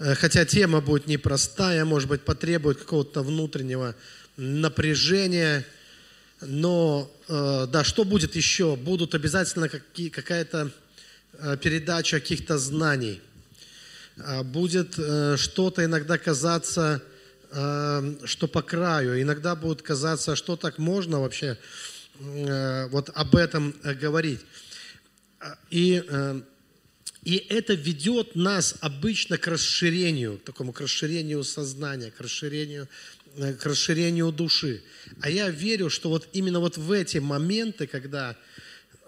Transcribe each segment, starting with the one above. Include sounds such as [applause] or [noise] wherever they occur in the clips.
Э, хотя тема будет непростая, может быть, потребует какого-то внутреннего напряжения. Но, э, да, что будет еще? Будут обязательно какая-то э, передача каких-то знаний. Будет что-то иногда казаться, что по краю. Иногда будет казаться, что так можно вообще вот об этом говорить. И и это ведет нас обычно к расширению, такому к расширению сознания, к расширению, э, к расширению души. А я верю, что вот именно вот в эти моменты, когда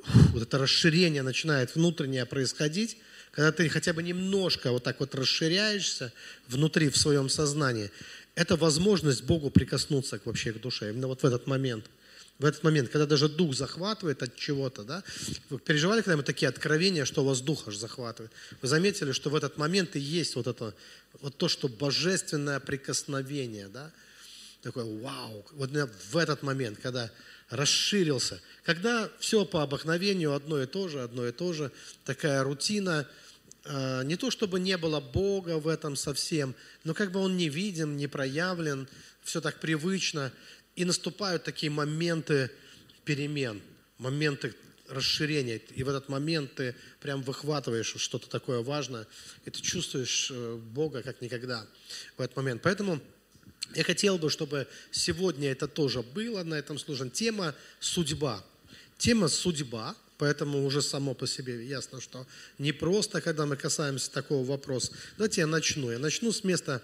вот это расширение начинает внутреннее происходить, когда ты хотя бы немножко вот так вот расширяешься внутри в своем сознании, это возможность Богу прикоснуться к, вообще к душе, именно вот в этот момент – в этот момент, когда даже дух захватывает от чего-то, да? Вы переживали когда-нибудь такие откровения, что у вас дух аж захватывает? Вы заметили, что в этот момент и есть вот это, вот то, что божественное прикосновение, да? Такое вау, вот в этот момент, когда расширился, когда все по обыкновению одно и то же, одно и то же, такая рутина, а, не то чтобы не было Бога в этом совсем, но как бы он не виден, не проявлен, все так привычно. И наступают такие моменты перемен, моменты расширения. И в этот момент ты прям выхватываешь что-то такое важное, и ты чувствуешь э, Бога как никогда в этот момент. Поэтому я хотел бы, чтобы сегодня это тоже было на этом служении. Тема «Судьба». Тема «Судьба», поэтому уже само по себе ясно, что не просто, когда мы касаемся такого вопроса. Давайте я начну. Я начну с места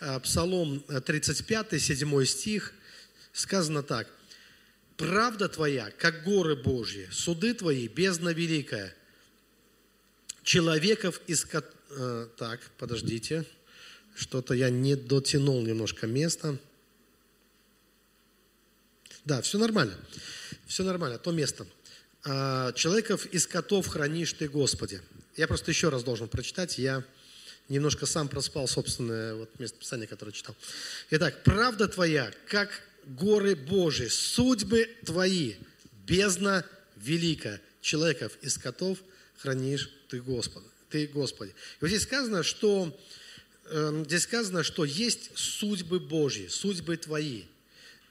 э, Псалом 35, 7 стих – сказано так. «Правда твоя, как горы Божьи, суды твои, бездна великая, человеков из... Э, так, подождите, что-то я не дотянул немножко места. Да, все нормально, все нормально, то место. А, человеков из котов хранишь ты, Господи. Я просто еще раз должен прочитать, я немножко сам проспал собственное вот место писания, которое читал. Итак, правда твоя, как горы Божии, судьбы твои, бездна велика, человеков и скотов хранишь ты, Господи. Ты, Господи. И вот здесь сказано, что, э, здесь сказано, что есть судьбы Божьи, судьбы твои.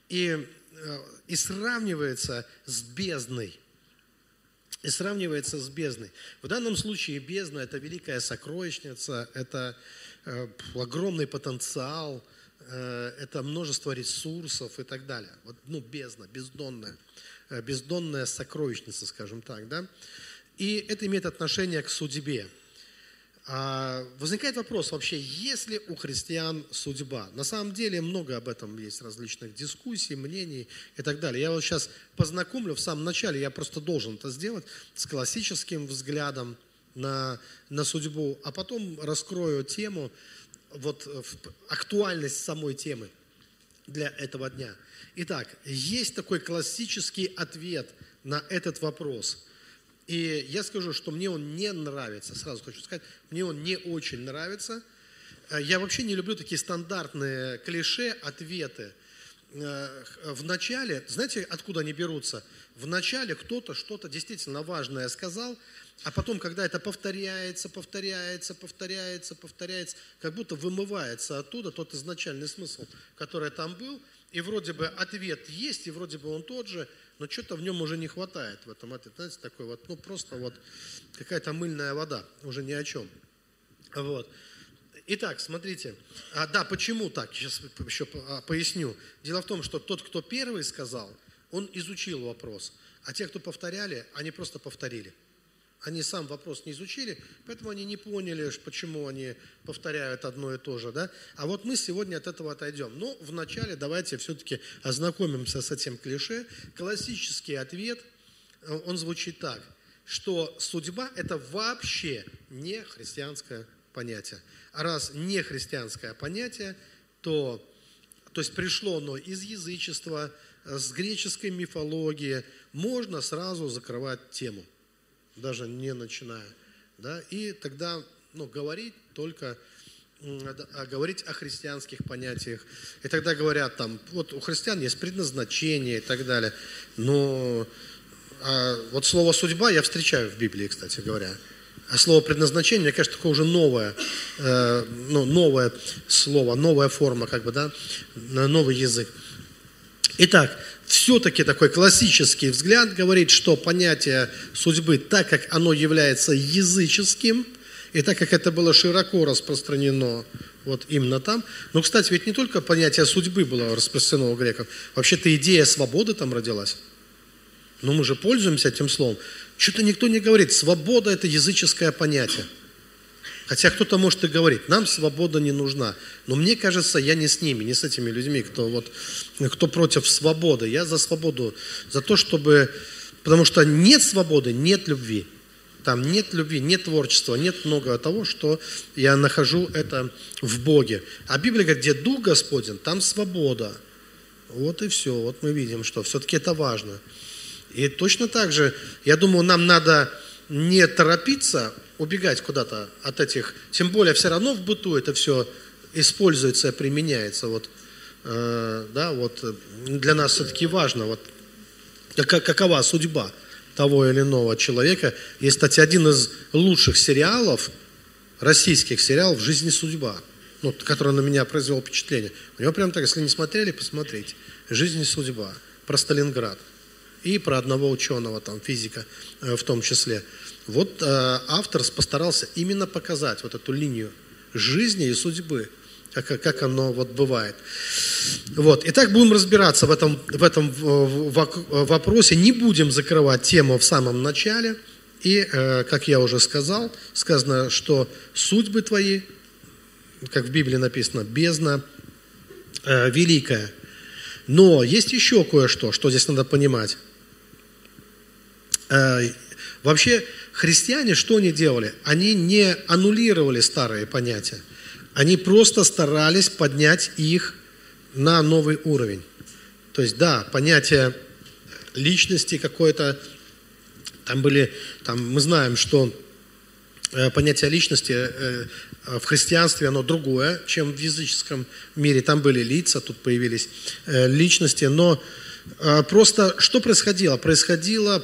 И, э, и сравнивается с бездной. И сравнивается с бездной. В данном случае бездна – это великая сокровищница, это э, огромный потенциал – это множество ресурсов и так далее. Вот, ну, бездна, бездонная, э, бездонная сокровищница, скажем так, да. И это имеет отношение к судьбе. А, возникает вопрос вообще, есть ли у христиан судьба? На самом деле много об этом есть различных дискуссий, мнений и так далее. Я вот сейчас познакомлю в самом начале, я просто должен это сделать с классическим взглядом на, на судьбу, а потом раскрою тему, вот э, актуальность самой темы для этого дня. Итак, есть такой классический ответ на этот вопрос. И я скажу, что мне он не нравится, сразу хочу сказать, мне он не очень нравится. Э, я вообще не люблю такие стандартные клише, ответы. Э, в начале, знаете, откуда они берутся? В начале кто-то что-то действительно важное сказал, а потом, когда это повторяется, повторяется, повторяется, повторяется, как будто вымывается оттуда тот изначальный смысл, который там был, и вроде бы ответ есть, и вроде бы он тот же, но что-то в нем уже не хватает в этом ответе. Знаете, такой вот, ну просто вот какая-то мыльная вода, уже ни о чем. Вот. Итак, смотрите. А, да, почему так? Сейчас еще а, поясню. Дело в том, что тот, кто первый сказал, он изучил вопрос. А те, кто повторяли, они просто повторили. Они сам вопрос не изучили, поэтому они не поняли, почему они повторяют одно и то же. Да? А вот мы сегодня от этого отойдем. Но вначале давайте все-таки ознакомимся с этим клише. Классический ответ, э, он звучит так, что судьба – это вообще не христианское понятие. А раз не христианское понятие, то, то есть пришло оно из язычества, с греческой мифологии, можно сразу закрывать тему – даже не начиная. Да? И тогда ну, говорить только говорить о христианских понятиях. И тогда говорят там, вот у христиан есть предназначение и так далее. Но а вот слово судьба я встречаю в Библии, кстати говоря. А слово предназначение, мне кажется, такое уже новое, э, ну, новое слово, новая форма, как бы, да, новый язык. Итак, все-таки такой классический взгляд говорит, что понятие судьбы, так как оно является языческим, и так как это было широко распространено вот именно там. Но, кстати, ведь не только понятие судьбы было распространено у греков. Вообще-то идея свободы там родилась. Но мы же пользуемся этим словом. Что-то никто не говорит. Свобода – это языческое понятие. Хотя кто-то может и говорить, нам свобода не нужна. Но мне кажется, я не с ними, не с этими людьми, кто, вот, кто против свободы. Я за свободу, за то, чтобы... Потому что нет свободы, нет любви. Там нет любви, нет творчества, нет много того, что я нахожу это в Боге. А Библия говорит, где Дух Господен, там свобода. Вот и все. Вот мы видим, что все-таки это важно. И точно так же, я думаю, нам надо не торопиться убегать куда-то от этих, тем более все равно в быту это все используется, применяется. Вот, э, да, вот для нас все-таки важно, вот, как, какова судьба того или иного человека. Есть, кстати, один из лучших сериалов, российских сериалов «Жизнь и судьба», ну, который на меня произвел впечатление. У него прям так, если не смотрели, посмотрите. «Жизнь и судьба» про Сталинград и про одного ученого, там, физика э, в том числе. Вот э, автор постарался именно показать вот эту линию жизни и судьбы, как, как оно вот бывает. Вот. Итак, будем разбираться в этом, в этом вопросе. Не будем закрывать тему в самом начале. И, э, как я уже сказал, сказано, что судьбы твои, как в Библии написано, бездна э, великая. Но есть еще кое-что, что здесь надо понимать. Э, вообще, христиане что они делали? Они не аннулировали старые понятия. Они просто старались поднять их на новый уровень. То есть, да, понятие личности какое-то, там были, там мы знаем, что э, понятие личности э, в христианстве оно другое, чем в языческом мире. Там были лица, тут появились личности, но просто что происходило? Происходило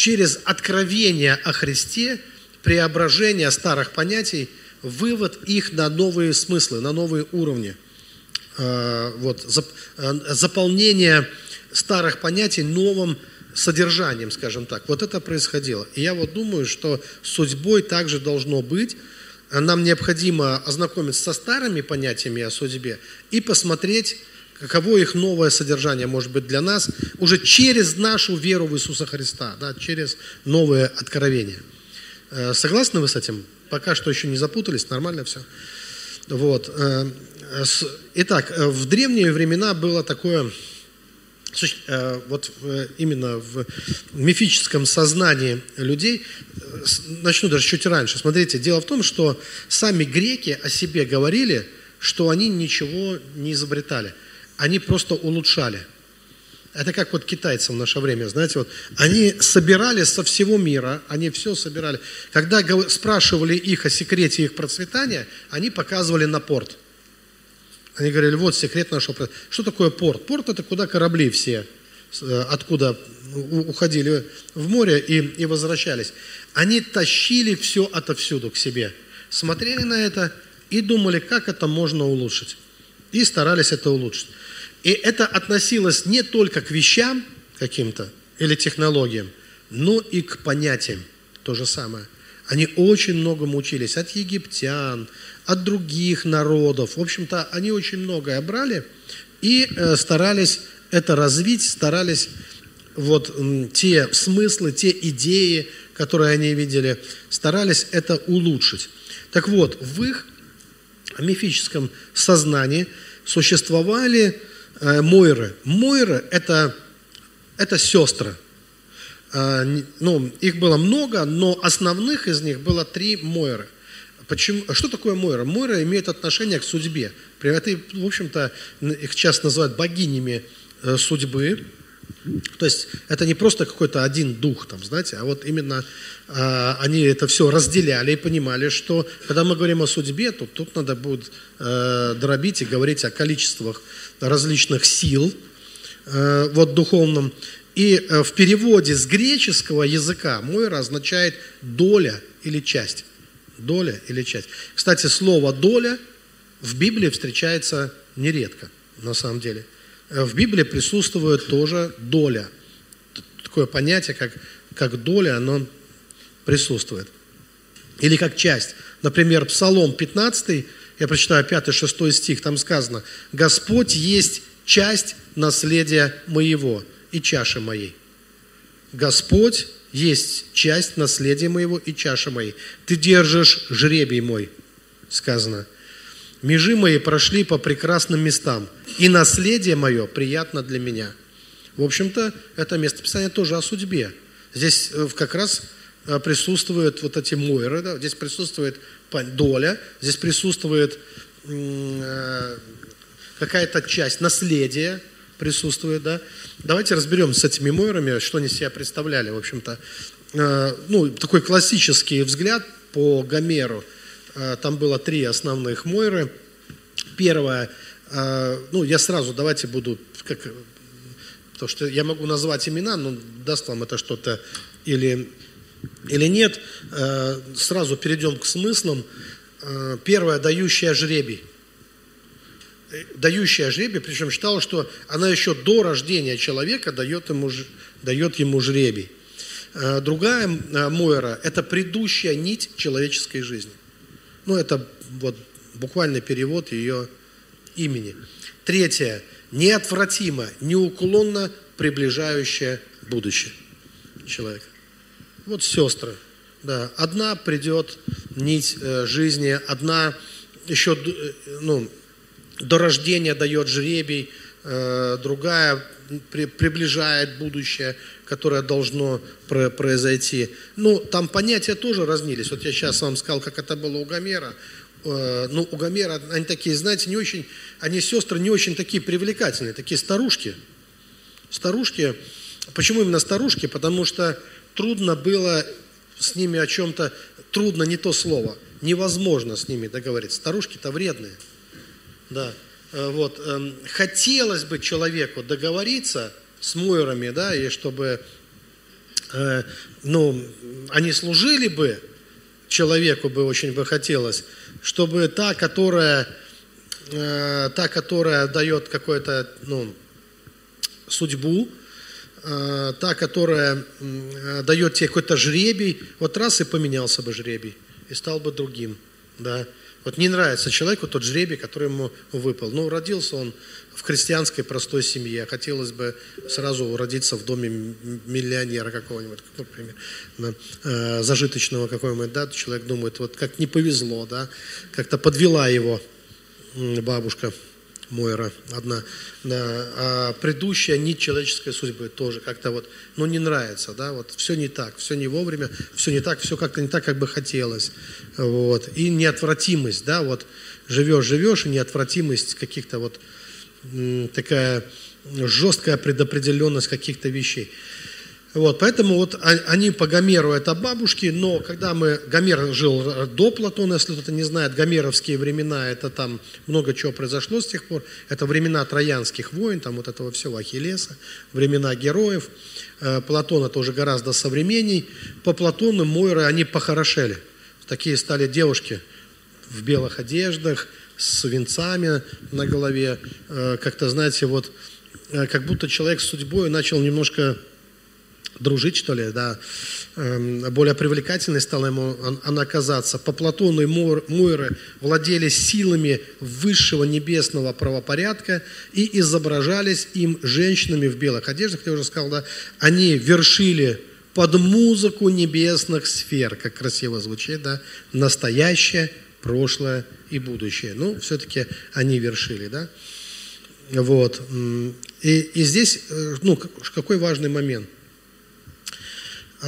через откровение о Христе, преображение старых понятий, вывод их на новые смыслы, на новые уровни. А, вот, а, заполнение старых понятий новым содержанием, скажем так. Вот это происходило. И я вот думаю, что судьбой также должно быть. Нам необходимо ознакомиться со старыми понятиями о судьбе и посмотреть каково их новое содержание может быть для нас уже через нашу веру в Иисуса Христа, да, через новое откровение. Э, согласны вы с этим? Пока что еще не запутались, нормально все. Вот. Э, итак, э, в древние времена было такое, вот именно в мифическом сознании людей, начну даже чуть раньше. Смотрите, дело в том, что сами греки о себе говорили, что они ничего не изобретали – они просто улучшали. Это как вот китайцам в наше время, знаете, вот они собирали со всего мира, они все собирали. Когда спрашивали их о секрете их процветания, они показывали на порт. Они говорили, вот секрет нашего процветания. Что такое порт? Порт это куда корабли все, э, откуда уходили в море и, и возвращались. Они тащили все отовсюду к себе, смотрели на это и думали, как это можно улучшить. И старались это улучшить. И это относилось не только к вещам каким-то или технологиям, но и к понятиям. То же самое. Они очень многому учились от египтян, от других народов. В общем-то, они очень многое брали и э, старались это развить, старались вот те смыслы, те идеи, которые они видели, старались это улучшить. Так вот, в их мифическом сознании существовали Мойры. Мойры это, это сестры. Э, ну, их было много, но основных из них было три Мойры. Почему, что такое Мойра? Мойра имеет отношение к судьбе. Это, в общем-то, их часто называют богинями э, судьбы. То есть это не просто какой-то один дух, там, знаете, а вот именно а, они это все разделяли и понимали, что когда мы говорим о судьбе, то тут надо будет э, дробить и говорить о количествах различных сил, э, вот духовном. И э, в переводе с греческого языка мойра означает доля или часть. Доля или часть. Кстати, слово доля в Библии встречается нередко, на самом деле. Э, в Библии присутствует тоже доля. Такое понятие, как, как доля, оно присутствует. Или как часть. Например, Псалом 15, я прочитаю 5-6 стих, там сказано, «Господь есть часть наследия моего и чаши моей». Господь есть часть наследия моего и чаши моей. Ты держишь жребий мой, сказано. Межи мои прошли по прекрасным местам, и наследие мое приятно для меня. В общем-то, это местописание тоже о судьбе. Здесь э, как раз э, присутствуют вот эти мойры, да? здесь присутствует доля, здесь присутствует э, какая-то часть наследия, присутствует, да. Давайте разберемся с этими мойрами, что они себя представляли, в общем-то. Ну, такой классический взгляд по Гомеру – Э, там было три основных мойры. Первое, э, ну, я сразу, давайте буду, как, потому что я могу назвать имена, но даст вам это что-то или, или нет. Э, сразу перейдем к смыслам. Первое, дающая жребий. Дающая жребий, причем считала, что она еще до рождения человека дает ему, дает ему жребий. Другая Мойра – это предыдущая нить человеческой жизни. Ну, это вот буквальный перевод ее имени. Третье. Неотвратимо, неуклонно приближающее будущее человека. Вот сестры. Да, одна придет нить э, жизни, одна еще э, ну, до рождения дает жребий, э, другая при, приближает будущее, которое должно про, произойти. Ну, там понятия тоже разнились. Вот я сейчас вам сказал, как это было у Гомера. Э, ну, у Гомера они такие, знаете, не очень, они сестры не очень такие привлекательные, такие старушки. Старушки. Почему именно старушки? Потому что трудно было с ними о чем-то, трудно не то слово, невозможно с ними договориться. Старушки-то вредные. Да. Э, вот, эм, хотелось бы человеку договориться с мойрами, да, и чтобы э, ну, они служили бы, человеку бы очень бы хотелось, чтобы та, которая, э, та, которая дает какую-то ну, судьбу, та, которая дает тебе какой-то жребий, вот раз и поменялся бы жребий, и стал бы другим, да, вот не нравится человеку тот жребий, который ему выпал. Ну, родился он в крестьянской простой семье. Хотелось бы сразу родиться в доме миллионера какого-нибудь, например, э, зажиточного какого-нибудь, да, человек думает, вот как не повезло, да, как-то подвела его бабушка. Мойра одна, а предыдущая нить человеческой судьбы тоже как-то вот, ну, не нравится, да, вот все не так, все не вовремя, все не так, все как-то не так, как бы хотелось, вот, и неотвратимость, да, вот, живешь, живешь, и неотвратимость каких-то вот, такая жесткая предопределенность каких-то вещей. Вот, поэтому вот они по Гомеру это бабушки, но когда мы, Гомер жил до Платона, если кто-то не знает, гомеровские времена, это там много чего произошло с тех пор, это времена троянских войн, там вот этого всего Ахиллеса, времена героев, э, Платон это уже гораздо современней, по Платону Мойры они похорошели, такие стали девушки в белых одеждах, с венцами на голове, э, как-то, знаете, вот, э, как будто человек с судьбой начал немножко дружить, что ли, да, эм, более привлекательной стала ему она казаться. По Платону и Мойры владели силами высшего небесного правопорядка и изображались им женщинами в белых одеждах, я уже сказал, да, они вершили под музыку небесных сфер, как красиво звучит, да, настоящее, прошлое и будущее. Ну, все-таки они вершили, да. Вот. И, и здесь, э, ну, какой важный момент –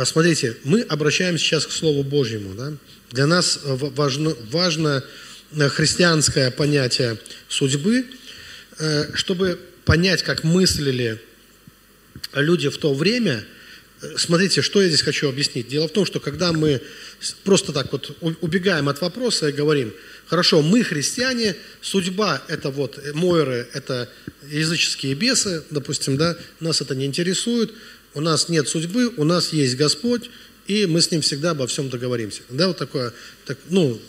смотрите, мы обращаемся сейчас к Слову Божьему. Да? Для нас важно, важно э, христианское понятие судьбы, э, чтобы понять, как мыслили люди в то время, смотрите, что я здесь хочу объяснить. Дело в том, что когда мы просто так вот убегаем от вопроса и говорим, хорошо, мы христиане, судьба это вот Мойры, это языческие бесы, допустим, да, нас это не интересует, у нас нет судьбы, у нас есть Господь, и мы с ним всегда обо всем договоримся. Да, вот такое, так, ну,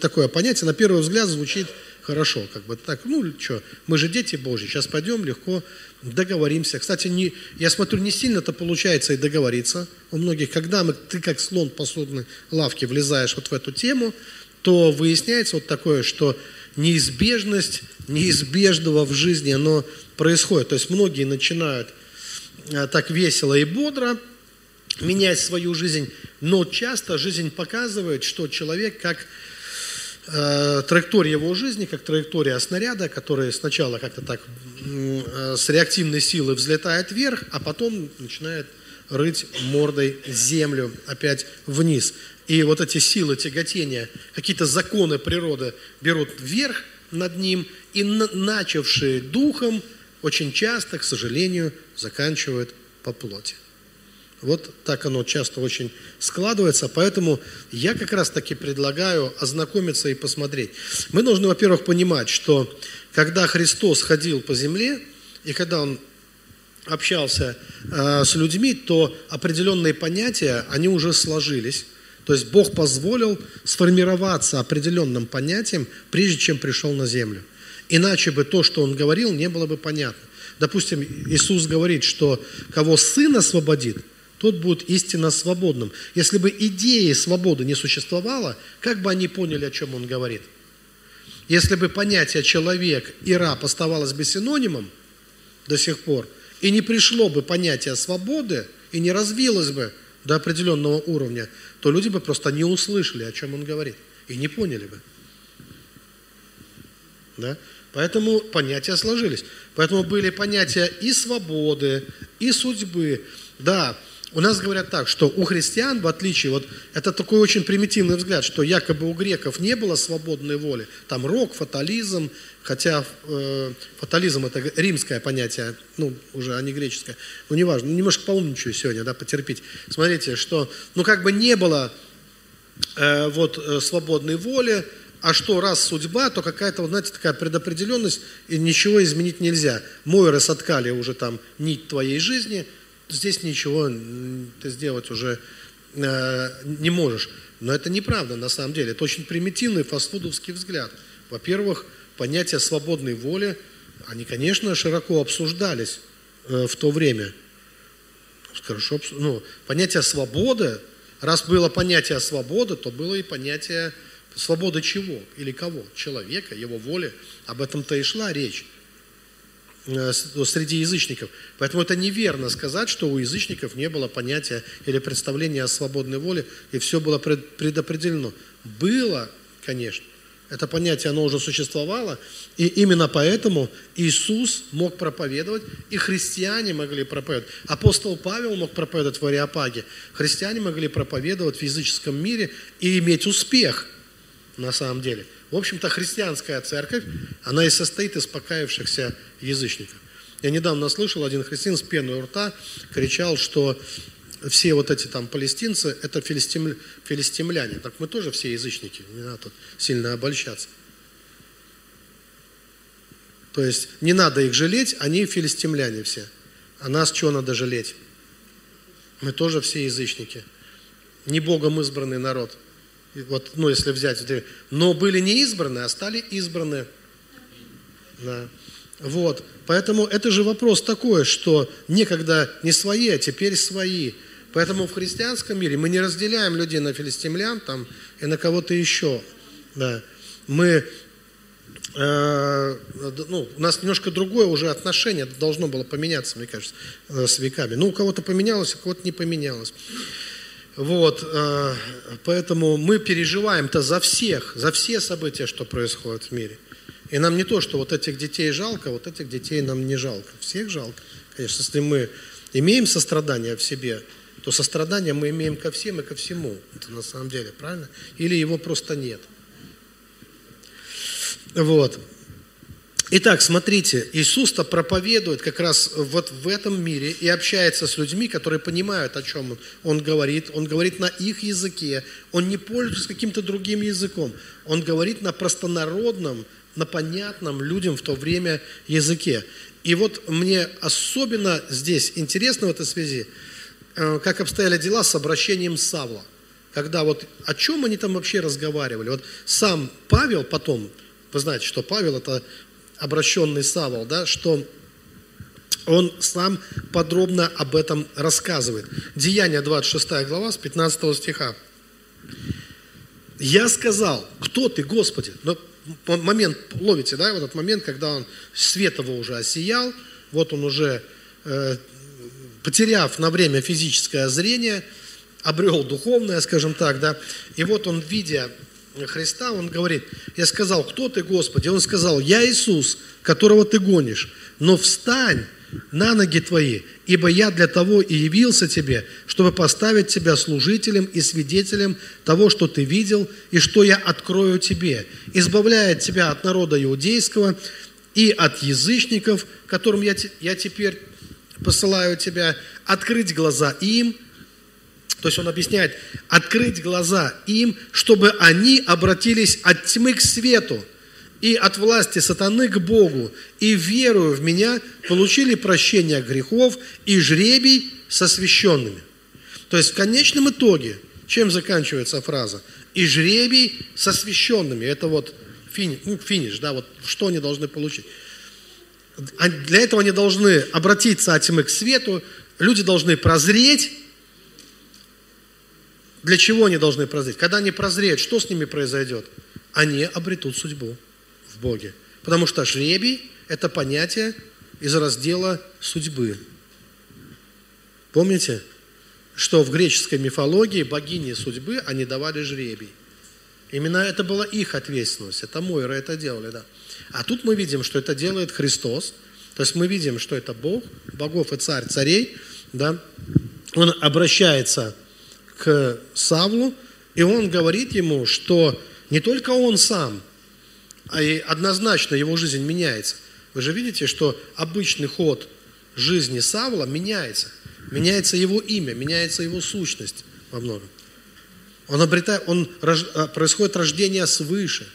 такое понятие, на первый взгляд звучит хорошо, как бы так, ну, что, мы же дети Божьи, сейчас пойдем легко договоримся. Кстати, не, я смотрю, не сильно-то получается и договориться у многих. Когда мы, ты как слон в посудной лавке влезаешь вот в эту тему, то выясняется вот такое, что неизбежность неизбежного в жизни, оно происходит. То есть многие начинают так весело и бодро менять свою жизнь, но часто жизнь показывает, что человек как Э, траектория его жизни, как траектория снаряда, который сначала как-то так э, с реактивной силы взлетает вверх, а потом начинает рыть мордой землю опять вниз. И вот эти силы тяготения, какие-то законы природы берут вверх над ним, и начавшие духом очень часто, к сожалению, заканчивают по плоти. Вот так оно часто очень складывается, поэтому я как раз таки предлагаю ознакомиться и посмотреть. Мы должны, во-первых, понимать, что когда Христос ходил по земле, и когда Он общался э, с людьми, то определенные понятия, они уже сложились. То есть Бог позволил сформироваться определенным понятием, прежде чем пришел на землю. Иначе бы то, что Он говорил, не было бы понятно. Допустим, Иисус говорит, что кого Сын освободит – тот будет истинно свободным. Если бы идеи свободы не существовало, как бы они поняли, о чем он говорит? Если бы понятие человек и раб оставалось бы синонимом до сих пор, и не пришло бы понятие свободы, и не развилось бы до определенного уровня, то люди бы просто не услышали, о чем он говорит, и не поняли бы. Да? Поэтому понятия сложились. Поэтому были понятия и свободы, и судьбы. Да, у нас говорят так, что у христиан, в отличие, вот это такой очень примитивный взгляд, что якобы у греков не было свободной воли. Там рок, фатализм, хотя э, фатализм это римское понятие, ну, уже, а не греческое. Ну, неважно, ну, немножко поумничаю сегодня, да, потерпеть. Смотрите, что, ну, как бы не было э, вот э, свободной воли, а что, раз судьба, то какая-то, вот, знаете, такая предопределенность, и ничего изменить нельзя. Мойры соткали уже там нить твоей жизни – здесь ничего ты сделать уже э, не можешь. Но это неправда на самом деле. Это очень примитивный фастфудовский взгляд. Во-первых, понятие свободной воли, они, конечно, широко обсуждались э, в то время. Хорошо, ну, понятие свободы, раз было понятие свободы, то было и понятие свободы чего или кого? Человека, его воли. Об этом-то и шла речь. Э, среди язычников. Поэтому это неверно сказать, что у язычников не было понятия или представления о свободной воле, и все было предопределено. Было, конечно. Это понятие, оно уже существовало, и именно поэтому Иисус мог проповедовать, и христиане могли проповедовать. Апостол Павел мог проповедовать в Ариапаге. Христиане могли проповедовать в языческом мире и иметь успех на самом деле. В общем-то, христианская церковь, она и состоит из покаявшихся язычников. Я недавно слышал, один христиан с пеной у рта кричал, что все вот эти там палестинцы – это филистим, филистимляне. Так мы тоже все язычники, не надо тут сильно обольщаться. То есть не надо их жалеть, они филистимляне все. А нас чего надо жалеть? Мы тоже все язычники. Не Богом избранный народ – вот, ну, если взять, но были не избраны, а стали избраны. Да. Вот, поэтому это же вопрос такой, что некогда не свои, а теперь свои. Поэтому в христианском мире мы не разделяем людей на филистимлян там, и на кого-то еще. Да. Мы, э, ну, у нас немножко другое уже отношение должно было поменяться, мне кажется, э, с веками. Ну, у кого-то поменялось, у кого-то не поменялось. Вот, э, поэтому мы переживаем-то за всех, за все события, что происходят в мире. И нам не то, что вот этих детей жалко, вот этих детей нам не жалко. Всех жалко. Конечно, если мы имеем сострадание в себе, то сострадание мы имеем ко всем и ко всему. Это на самом деле, правильно? Или его просто нет. Вот. Итак, смотрите, Иисус-то проповедует как раз вот в этом мире и общается с людьми, которые понимают, о чем он, он говорит. Он говорит на их языке, он не пользуется каким-то другим языком. Он говорит на простонародном, на понятном людям в то время языке. И вот мне особенно здесь интересно в этой связи, э, как обстояли дела с обращением Савла. Когда вот о чем они там вообще разговаривали. Вот сам Павел потом, вы знаете, что Павел это обращенный Савол, да, что он сам подробно об этом рассказывает. Деяние 26 глава с 15 стиха. «Я сказал, кто ты, Господи?» Но момент, ловите, да, вот этот момент, когда он свет его уже осиял, вот он уже, э, потеряв на время физическое зрение, обрел духовное, скажем так, да, и вот он, видя Христа, он говорит, я сказал, кто ты, Господи? Он сказал, я Иисус, которого ты гонишь, но встань на ноги твои, ибо я для того и явился тебе, чтобы поставить тебя служителем и свидетелем того, что ты видел, и что я открою тебе, избавляя тебя от народа иудейского и от язычников, которым я, я теперь посылаю тебя, открыть глаза им, то есть он объясняет, открыть глаза им, чтобы они обратились от тьмы к свету и от власти сатаны к Богу, и веруя в меня, получили прощение грехов и жребий со священными. То есть в конечном итоге, чем заканчивается фраза? И жребий со священными. Это вот финиш, ну, финиш да, вот что они должны получить. Для этого они должны обратиться от тьмы к свету, люди должны прозреть, для чего они должны прозреть? Когда они прозреют, что с ними произойдет? Они обретут судьбу в Боге. Потому что жребий – это понятие из раздела судьбы. Помните, что в греческой мифологии богини судьбы, они давали жребий. Именно это была их ответственность. Это Мойра это делали, да. А тут мы видим, что это делает Христос. То есть мы видим, что это Бог, богов и царь царей, да. Он обращается к Савлу, и он говорит ему, что не только он сам, а и однозначно его жизнь меняется. Вы же видите, что обычный ход жизни Савла меняется. Меняется его имя, меняется его сущность во многом. Он обретает, он, а, происходит рождение свыше.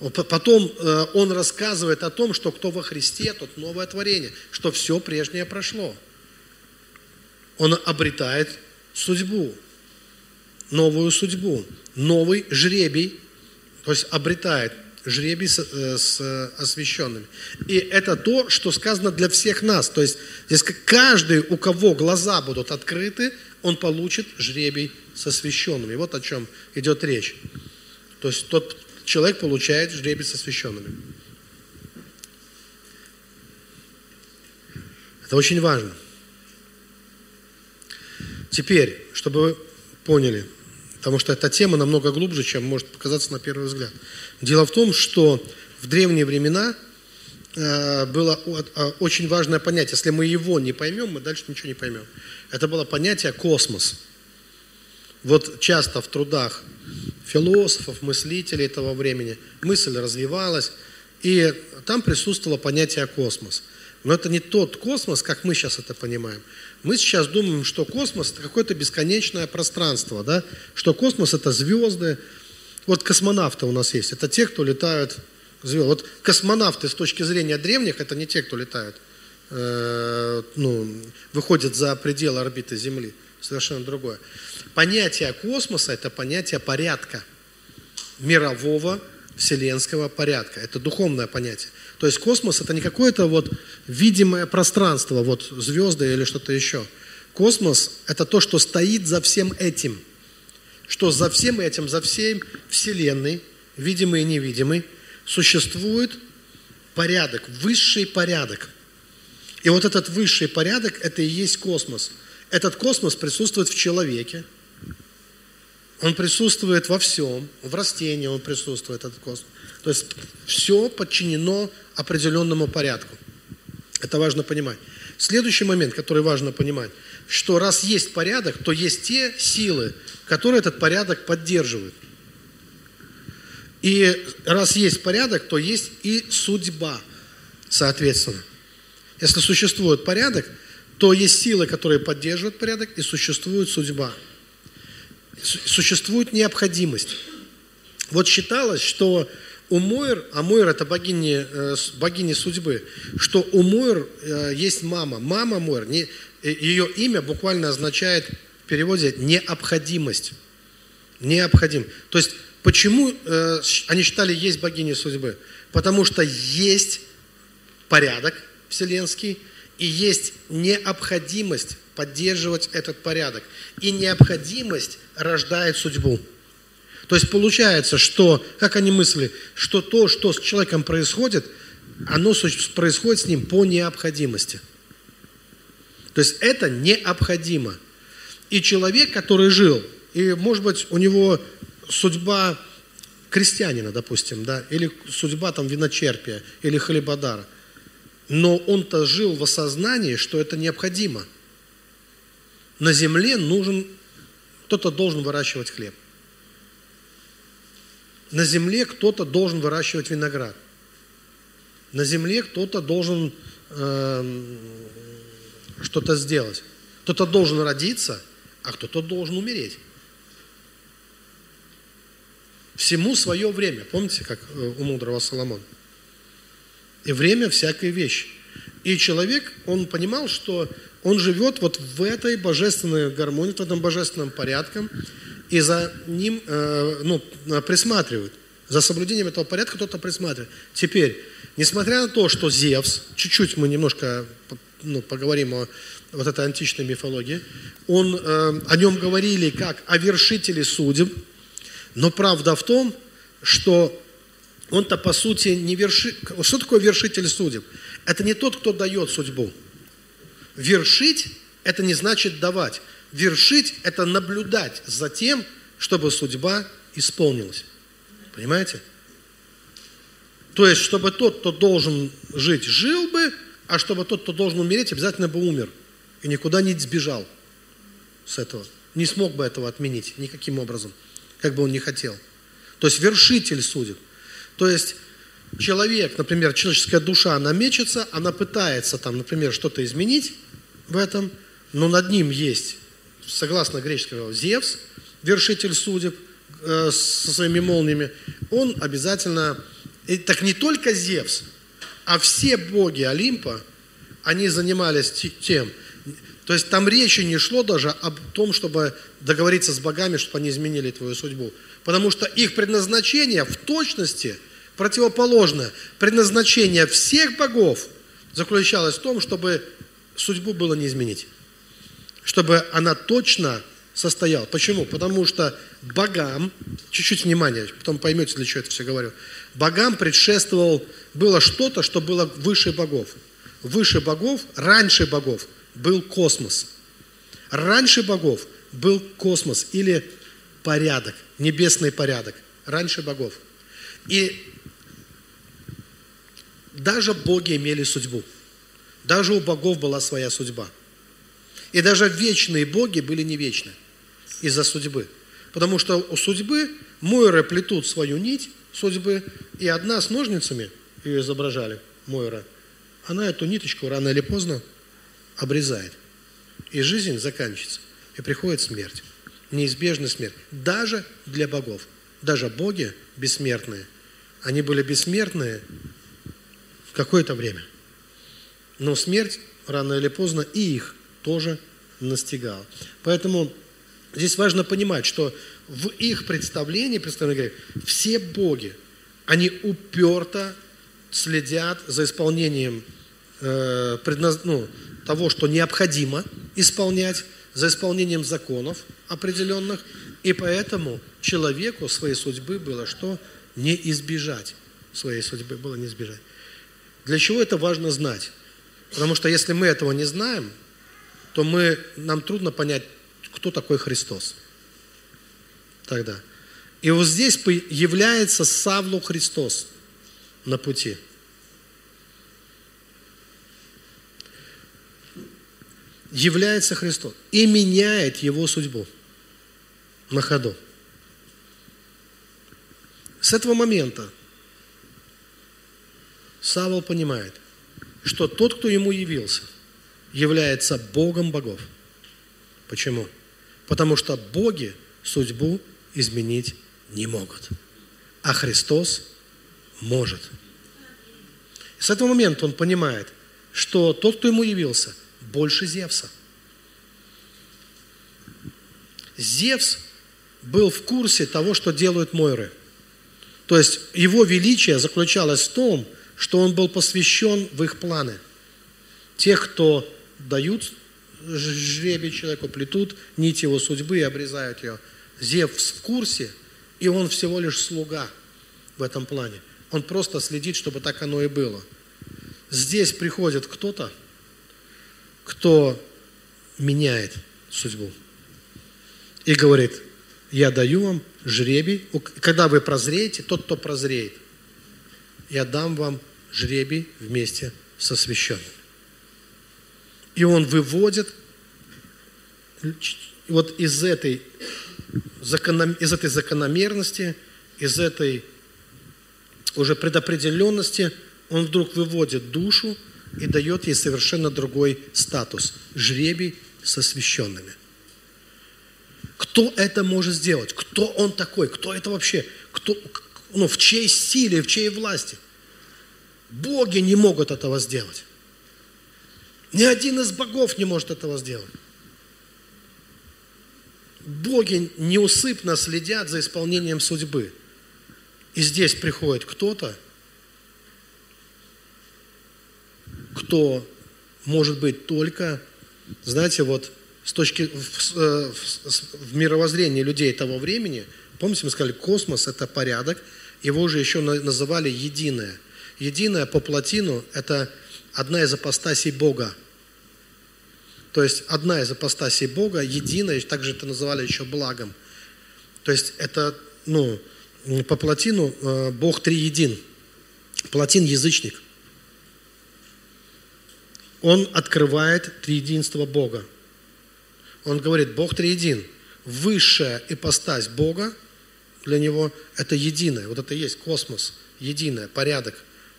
Потом э, он рассказывает о том, что кто во Христе, тот новое творение, что все прежнее прошло он обретает судьбу, новую судьбу, новый жребий, то есть обретает жребий с, э, с освященными. И это то, что сказано для всех нас. То есть здесь каждый, у кого глаза будут открыты, он получит жребий с освященными. Вот о чем идет речь. То есть тот человек получает жребий с освященными. Это очень важно. Теперь, чтобы вы поняли, потому что эта тема намного глубже, чем может показаться на первый взгляд. Дело в том, что в древние времена э, было очень важное понятие. Если мы его не поймем, мы дальше ничего не поймем. Это было понятие космос. Вот часто в трудах философов, мыслителей этого времени мысль развивалась, и там присутствовало понятие космос. Но это не тот космос, как мы сейчас это понимаем. Мы сейчас думаем, что космос – это какое-то бесконечное пространство, да? что космос – это звезды. Вот космонавты у нас есть, это те, кто летают звезды. Вот космонавты с точки зрения древних – это не те, кто летают, э, ну, выходят за пределы орбиты Земли. Совершенно другое. Понятие космоса – это понятие порядка, мирового, вселенского порядка. Это духовное понятие. То есть космос это не какое-то вот видимое пространство, вот звезды или что-то еще. Космос это то, что стоит за всем этим. Что за всем этим, за всей Вселенной, видимый и невидимый, существует порядок, высший порядок. И вот этот высший порядок – это и есть космос. Этот космос присутствует в человеке, он присутствует во всем, в растении он присутствует, этот космос. То есть все подчинено определенному порядку. Это важно понимать. Следующий момент, который важно понимать, что раз есть порядок, то есть те силы, которые этот порядок поддерживают. И раз есть порядок, то есть и судьба, соответственно. Если существует порядок, то есть силы, которые поддерживают порядок, и существует судьба. Существует необходимость. Вот считалось, что у Мойр, а Мойр это богини, э, богини судьбы, что у Мойр э, есть мама. Мама Мойр, не, э, ее имя буквально означает в переводе необходимость. Необходим. То есть почему они считали есть богини судьбы? Потому что есть порядок вселенский, и есть необходимость поддерживать этот порядок. И необходимость рождает судьбу. То есть получается, что, как они мыслили, что то, что с человеком происходит, оно происходит с ним по необходимости. То есть это необходимо. И человек, который жил, и может быть у него судьба крестьянина, допустим, да, или судьба там виночерпия, или хлебодара – но он-то жил в осознании, что это необходимо. На земле нужен, кто-то должен выращивать хлеб. На земле кто-то должен выращивать виноград. На земле кто-то должен э, что-то сделать. Кто-то должен родиться, а кто-то должен умереть. Всему свое время. Помните, как э, у мудрого Соломона? И время всякой вещи. И человек, он понимал, что он живет вот в этой божественной гармонии, в этом божественном порядке, и за ним э, ну, присматривают. За соблюдением этого порядка кто-то присматривает. Теперь, несмотря на то, что Зевс, чуть-чуть мы немножко ну, поговорим о вот этой античной мифологии, он, э, о нем говорили как о вершителе судеб, но правда в том, что он-то по сути не вершит. Что такое вершитель судеб? Это не тот, кто дает судьбу. Вершить – это не значит давать. Вершить – это наблюдать за тем, чтобы судьба исполнилась. Понимаете? То есть, чтобы тот, кто должен жить, жил бы, а чтобы тот, кто должен умереть, обязательно бы умер. И никуда не сбежал с этого. Не смог бы этого отменить никаким образом, как бы он ни хотел. То есть вершитель судеб. То есть человек, например, человеческая душа, она мечется, она пытается там, например, что-то изменить в этом, но над ним есть, согласно греческому, Зевс, вершитель судеб э, со своими молниями, он обязательно, и, так не только Зевс, а все боги Олимпа, они занимались тем, то есть там речи не шло даже о том, чтобы договориться с богами, чтобы они изменили твою судьбу. Потому что их предназначение в точности – противоположное. Предназначение всех богов заключалось в том, чтобы судьбу было не изменить. Чтобы она точно состояла. Почему? Потому что богам, чуть-чуть внимания, потом поймете, для чего это все говорю, богам предшествовал, было что-то, что было выше богов. Выше богов, раньше богов был космос. Раньше богов был космос или порядок, небесный порядок. Раньше богов. И даже боги имели судьбу. Даже у богов была своя судьба. И даже вечные боги были не вечны из-за судьбы. Потому что у судьбы Мойры плетут свою нить судьбы, и одна с ножницами, ее изображали, Мойра, она эту ниточку рано или поздно обрезает. И жизнь заканчивается. И приходит смерть. Неизбежная смерть. Даже для богов. Даже боги бессмертные. Они были бессмертные в какое-то время. Но смерть рано или поздно и их тоже настигала. Поэтому здесь важно понимать, что в их представлении, представлении все боги, они уперто следят за исполнением э, предназ... ну, того, что необходимо исполнять, за исполнением законов определенных, и поэтому человеку своей судьбы было что? Не избежать. Своей судьбы было не избежать. Для чего это важно знать? Потому что если мы этого не знаем, то мы, нам трудно понять, кто такой Христос. Тогда. И вот здесь является Савлу Христос на пути. Является Христос и меняет его судьбу на ходу. С этого момента Савол понимает, что тот, кто ему явился, является Богом богов. Почему? Потому что боги судьбу изменить не могут, а Христос может. с этого момента он понимает, что тот, кто ему явился, больше Зевса. Зевс был в курсе того, что делают Мойры. То есть его величие заключалось в том, что он был посвящен в их планы. Тех, кто дают жребий человеку, плетут нить его судьбы и обрезают ее. Зевс в курсе, и он всего лишь слуга в этом плане. Он просто следит, чтобы так оно и было. Здесь приходит кто-то, кто меняет судьбу и говорит, я даю вам жребий, когда вы прозреете, тот, кто прозреет, я дам вам жребий вместе со священным. И он выводит вот из этой, из этой закономерности, из этой уже предопределенности, он вдруг выводит душу и дает ей совершенно другой статус – жребий со священными. Кто это может сделать? Кто он такой? Кто это вообще? Кто, ну, в чьей силе, в чьей власти? Боги не могут этого сделать. Ни один из богов не может этого сделать. Боги неусыпно следят за исполнением судьбы. И здесь приходит кто-то, кто может быть только, знаете, вот с точки в, э, в, в мировоззрении людей того времени, помните, мы сказали, космос – это порядок, его же еще называли единое. Единое по плотину – это одна из апостасий Бога. То есть одна из апостасий Бога, единая, также это называли еще благом. То есть это, ну, по плотину э, Бог триедин. Плотин – язычник. Он открывает триединство Бога. Он говорит, Бог триедин. Высшая ипостась Бога для него – это единое. Вот это и есть космос, единое, порядок.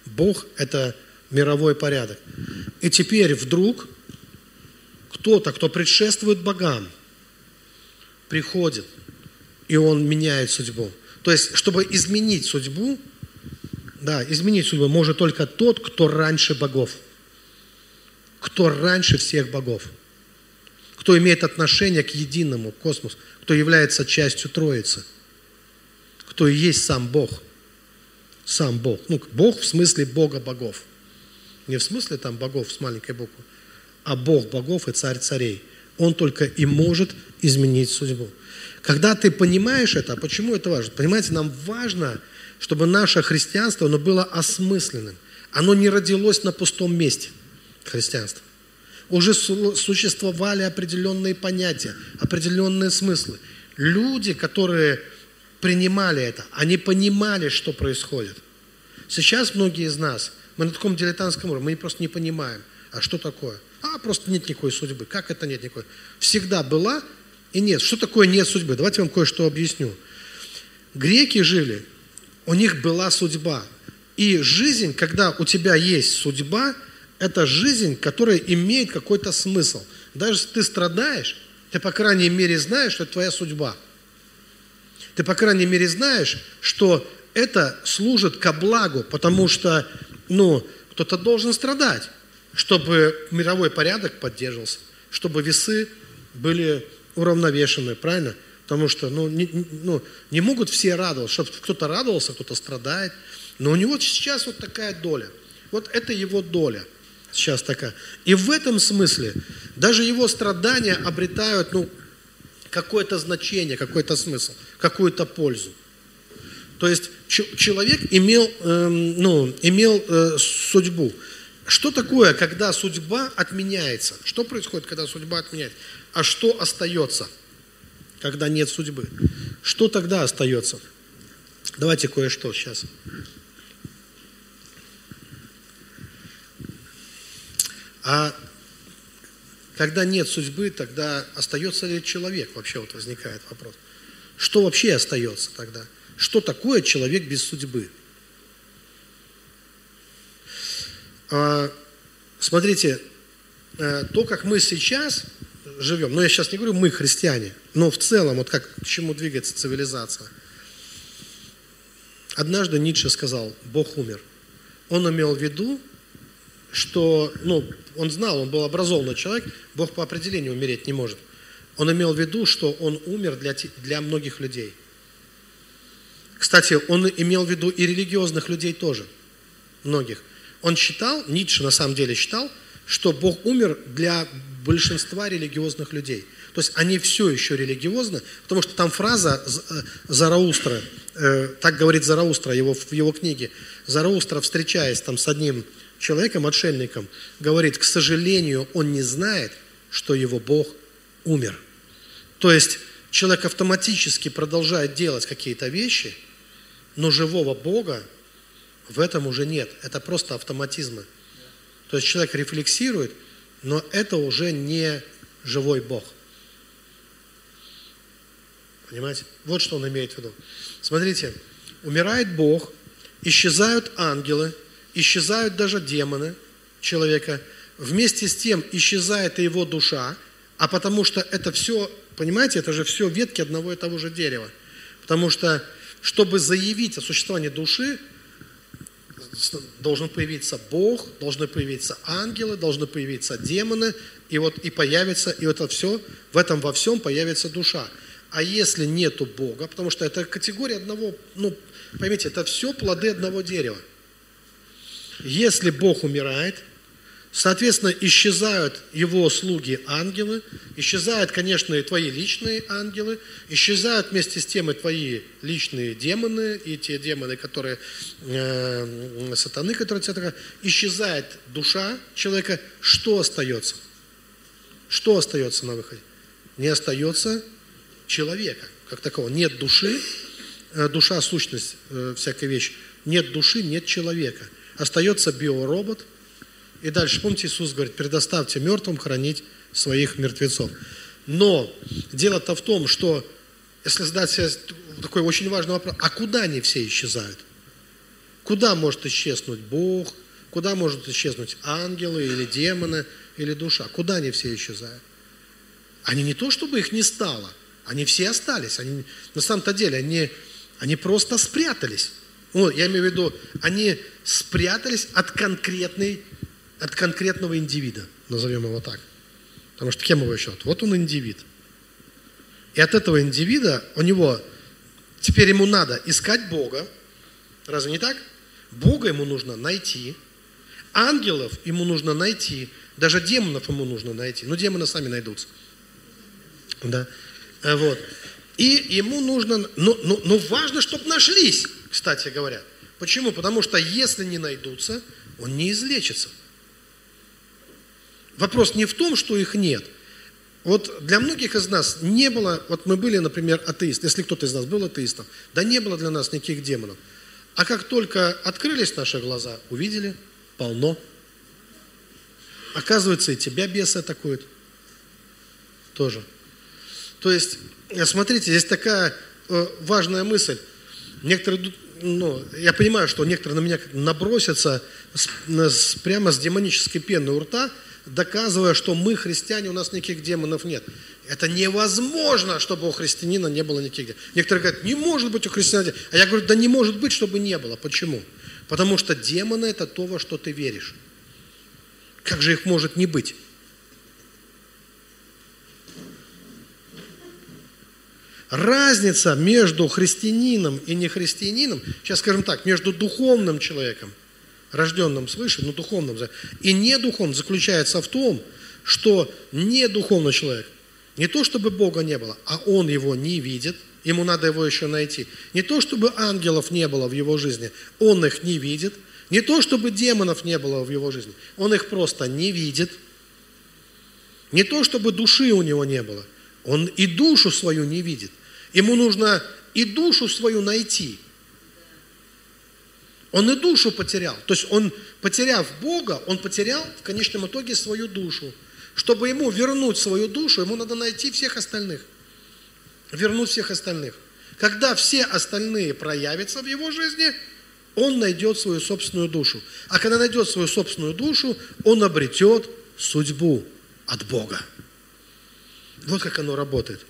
Бог – это мировой порядок. И теперь вдруг кто-то, кто предшествует богам, приходит, и он меняет судьбу. То есть, чтобы изменить судьбу, да, изменить судьбу может только тот, кто раньше богов. Кто раньше всех богов кто имеет отношение к единому космосу, кто является частью Троицы, кто и есть сам Бог. Сам Бог. Ну, Бог в смысле Бога богов. Не в смысле там богов с маленькой буквы, а Бог богов и царь царей. Он только и может изменить судьбу. Когда ты понимаешь это, а почему это важно? Понимаете, нам важно, чтобы наше христианство оно было осмысленным. Оно не родилось на пустом месте, христианство уже существовали определенные понятия, определенные смыслы. Люди, которые принимали это, они понимали, что происходит. Сейчас многие из нас, мы на таком дилетантском уровне, мы просто не понимаем, а что такое? А, просто нет никакой судьбы. Как это нет никакой? Всегда была и нет. Что такое нет судьбы? Давайте вам кое-что объясню. Греки жили, у них была судьба. И жизнь, когда у тебя есть судьба – это жизнь, которая имеет какой-то смысл. Даже если ты страдаешь, ты, по крайней мере, знаешь, что это твоя судьба. Ты, по крайней мере, знаешь, что это служит ко благу, потому что, ну, кто-то должен страдать, чтобы мировой порядок поддерживался, чтобы весы были уравновешены, правильно? Потому что, ну, не, ну, не могут все радоваться, чтобы кто-то радовался, кто-то страдает. Но у него сейчас вот такая доля. Вот это его доля – сейчас такая. И в этом смысле даже его страдания обретают ну, какое-то значение, какой-то смысл, какую-то пользу. То есть человек имел, э, ну, имел э, судьбу. Что такое, когда судьба отменяется? Что происходит, когда судьба отменяется? А что остается, когда нет судьбы? Что тогда остается? Давайте кое-что сейчас. А когда нет судьбы, тогда остается ли человек? Вообще вот возникает вопрос. Что вообще остается тогда? Что такое человек без судьбы. А, смотрите, э, то, как мы сейчас живем, но я сейчас не говорю мы, христиане, но в целом, вот как к чему двигается цивилизация. Однажды Ницше сказал, Бог умер. Он имел в виду, что, ну, он знал, он был образованный человек, Бог по определению умереть не может. Он имел в виду, что он умер для, для многих людей. Кстати, он имел в виду и религиозных людей тоже, многих. Он считал, Ницше на самом деле считал, что Бог умер для большинства религиозных людей. То есть они все еще религиозны, потому что там фраза э, Зараустра, э, так говорит Зараустра его, в его книге, Зараустра, встречаясь там с одним человеком, отшельником, говорит, к сожалению, он не знает, что его Бог умер. То есть человек автоматически продолжает делать какие-то вещи, но живого Бога в этом уже нет. Это просто автоматизмы. То есть человек рефлексирует, но это уже не живой Бог. Понимаете? Вот что он имеет в виду. Смотрите, умирает Бог, исчезают ангелы, исчезают даже демоны человека, вместе с тем исчезает и его душа, а потому что это все, понимаете, это же все ветки одного и того же дерева. Потому что, чтобы заявить о существовании души, должен появиться Бог, должны появиться ангелы, должны появиться демоны, и вот и появится, и это все, в этом во всем появится душа. А если нету Бога, потому что это категория одного, ну, поймите, это все плоды одного дерева. Если Бог умирает, соответственно, исчезают его слуги ангелы, исчезают, конечно, и твои личные ангелы, исчезают вместе с тем и твои личные демоны, и те демоны, которые, э, сатаны, которые тебя исчезает душа человека, что остается? Что остается на выходе? Не остается человека, как такого. Нет души, э, душа – сущность, э, всякая вещь. Нет души, нет человека – остается биоробот. И дальше, помните, Иисус говорит, предоставьте мертвым хранить своих мертвецов. Но дело-то в том, что если задать себе такой очень важный вопрос, а куда они все исчезают? Куда может исчезнуть Бог? Куда может исчезнуть ангелы или демоны или душа? Куда они все исчезают? Они не то, чтобы их не стало, они все остались. Они, на самом-то деле они, они просто спрятались. Ну, я имею в виду, они спрятались от, конкретной, от конкретного индивида, назовем его так. Потому что кем его еще? Вот он индивид. И от этого индивида у него, теперь ему надо искать Бога. Разве не так? Бога ему нужно найти. Ангелов ему нужно найти. Даже демонов ему нужно найти. Но демоны сами найдутся. Да. Вот. И ему нужно, но, но, но важно, чтобы нашлись кстати говоря. Почему? Потому что если не найдутся, он не излечится. Вопрос не в том, что их нет. Вот для многих из нас не было, вот мы были, например, атеисты, если кто-то из нас был атеистом, да не было для нас никаких демонов. А как только открылись наши глаза, увидели, полно. Оказывается, и тебя бесы атакуют. Тоже. То есть, смотрите, здесь такая э, важная мысль. Некоторые, ну, я понимаю, что некоторые на меня набросятся с, с, прямо с демонической пеной у рта, доказывая, что мы, христиане, у нас никаких демонов нет. Это невозможно, чтобы у христианина не было никаких демонов. Некоторые говорят, не может быть у христианина. А я говорю, да не может быть, чтобы не было. Почему? Потому что демоны – это то, во что ты веришь. Как же их может не быть? разница между христианином и нехристианином, сейчас скажем так, между духовным человеком, рожденным свыше, но духовным, и недуховным заключается в том, что недуховный человек, не то чтобы Бога не было, а он его не видит, ему надо его еще найти. Не то чтобы ангелов не было в его жизни, он их не видит. Не то чтобы демонов не было в его жизни, он их просто не видит. Не то чтобы души у него не было, он и душу свою не видит. Ему нужно и душу свою найти. Он и душу потерял. То есть он, потеряв Бога, он потерял в конечном итоге свою душу. Чтобы ему вернуть свою душу, ему надо найти всех остальных. Вернуть всех остальных. Когда все остальные проявятся в его жизни, он найдет свою собственную душу. А когда найдет свою собственную душу, он обретет судьбу от Бога. Вот как оно работает.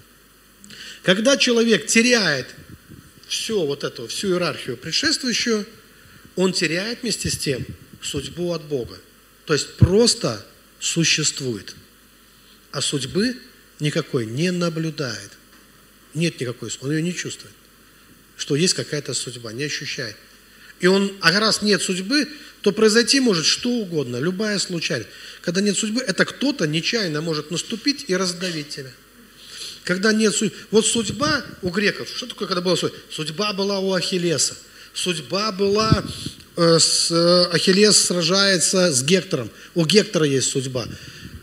Когда человек теряет всю вот эту, всю иерархию предшествующую, он теряет вместе с тем судьбу от Бога. То есть просто существует. А судьбы никакой не наблюдает. Нет никакой, он ее не чувствует. Что есть какая-то судьба, не ощущает. И он, а раз нет судьбы, то произойти может что угодно, любая случайность. Когда нет судьбы, это кто-то нечаянно может наступить и раздавить тебя. Когда нет судьбы. Вот судьба у греков, что такое, когда была судьба? Судьба была у Ахиллеса. Судьба была, э, с, э, Ахиллес сражается с Гектором. У Гектора есть судьба.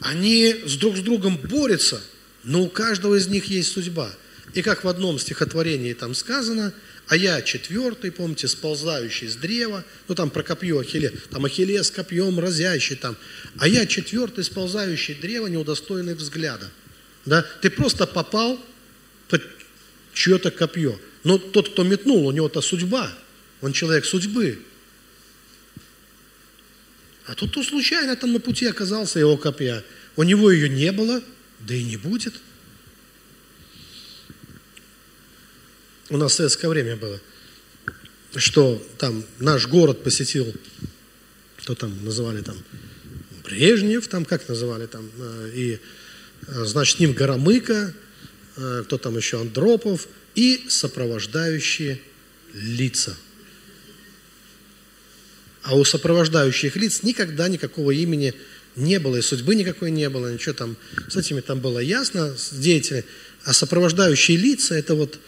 Они с друг с другом борются, но у каждого из них есть судьба. И как в одном стихотворении там сказано, а я четвертый, помните, сползающий с древа, ну там про копье Ахиллес, там Ахиллес копьем разящий там, а я четвертый, сползающий древа, неудостоенный взгляда. Да? Ты просто попал под чье-то копье. Но тот, кто метнул, у него-то судьба. Он человек судьбы. А тот, кто случайно там на пути оказался его копья, у него ее не было, да и не будет – у нас советское время было, что там наш город посетил, кто там называли там, Брежнев, там как называли там, э, и, э, значит, ним Горомыка, э, кто там еще, Андропов, и сопровождающие лица. А у сопровождающих лиц никогда никакого имени не было, и судьбы никакой не было, ничего там, с этими там было ясно, с деятелями, а сопровождающие лица, это вот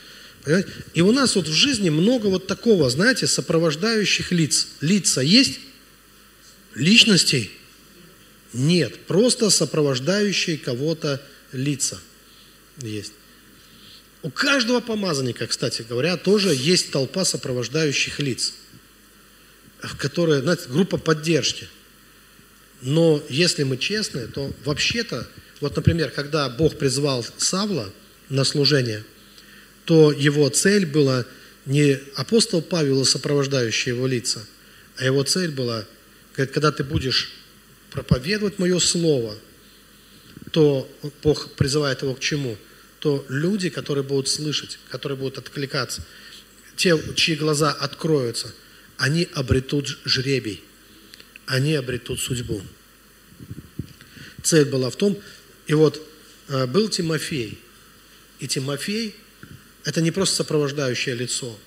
Понимаете? И у нас вот в жизни много вот такого, знаете, сопровождающих лиц. Лица есть? Личностей? Нет. Просто сопровождающие кого-то лица есть. У каждого помазанника, кстати говоря, тоже есть толпа сопровождающих лиц, которые, знаете, группа поддержки. Но если мы честны, то вообще-то, вот, например, когда Бог призвал Савла на служение – то его цель была не апостол Павел и сопровождающие его лица, а его цель была, когда ты будешь проповедовать мое слово, то Бог призывает его к чему? То люди, которые будут слышать, которые будут откликаться, те, чьи глаза откроются, они обретут жребий, они обретут судьбу. Цель была в том, и вот э, был Тимофей, и Тимофей – это не просто сопровождающее лицо,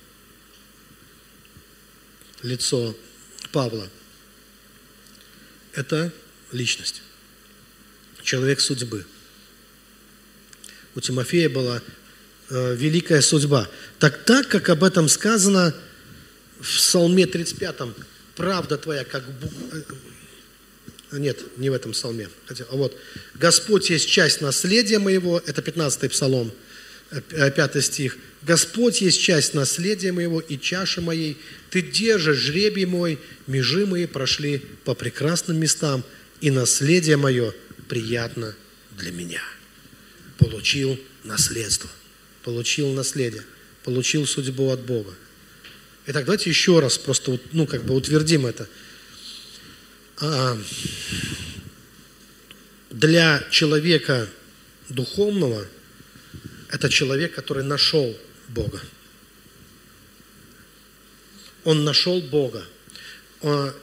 лицо Павла. Это личность, человек судьбы. У Тимофея была э, великая судьба. Так так, как об этом сказано в Псалме 35, правда твоя, как э, нет, не в этом псалме. Хотя, а вот. «Господь есть часть наследия моего», это 15-й псалом – Э, пятый стих. «Господь есть часть наследия моего и чаши моей. Ты держишь жребий мой, межи мои прошли по прекрасным местам, и наследие мое приятно для меня». Получил наследство, получил наследие, получил судьбу от Бога. Итак, давайте еще раз просто, ну, как бы утвердим это. А, для человека духовного – это человек, который нашел Бога. Он нашел Бога.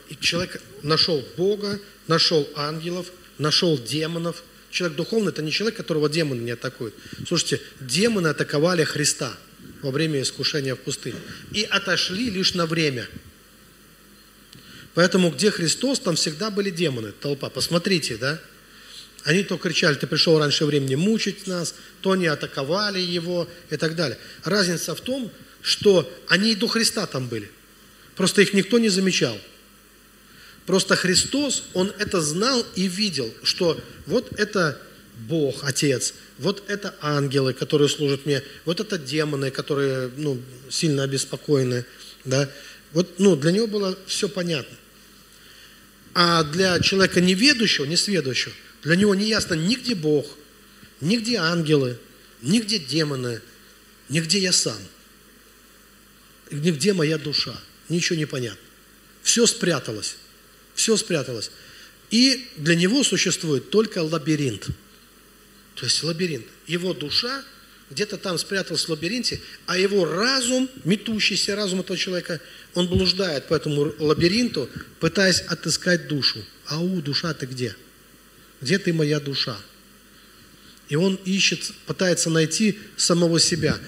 И человек нашел Бога, нашел ангелов, нашел демонов. Человек духовный – это не человек, которого демоны не атакуют. Слушайте, демоны атаковали Христа во время искушения в пустыне. И отошли лишь на время. Поэтому где Христос, там всегда были демоны, толпа. Посмотрите, да? Они то кричали, ты пришел раньше времени мучить нас, то они атаковали его и так далее. Разница в том, что они и до Христа там были. Просто их никто не замечал. Просто Христос, Он это знал и видел, что вот это Бог, Отец, вот это ангелы, которые служат мне, вот это демоны, которые ну, сильно обеспокоены. Да? Вот, ну, для него было все понятно. А для человека неведущего, несведущего, для него не ясно нигде Бог, нигде ангелы, нигде демоны, нигде я сам. Где моя душа? Ничего не понятно. Все спряталось. Все спряталось. И для него существует только лабиринт. То есть лабиринт. Его душа где-то там спряталась в лабиринте, а его разум, метущийся разум этого человека, он блуждает по этому лабиринту, пытаясь отыскать душу. Ау, душа ты где? Где ты, моя душа? И он ищет, пытается найти самого себя.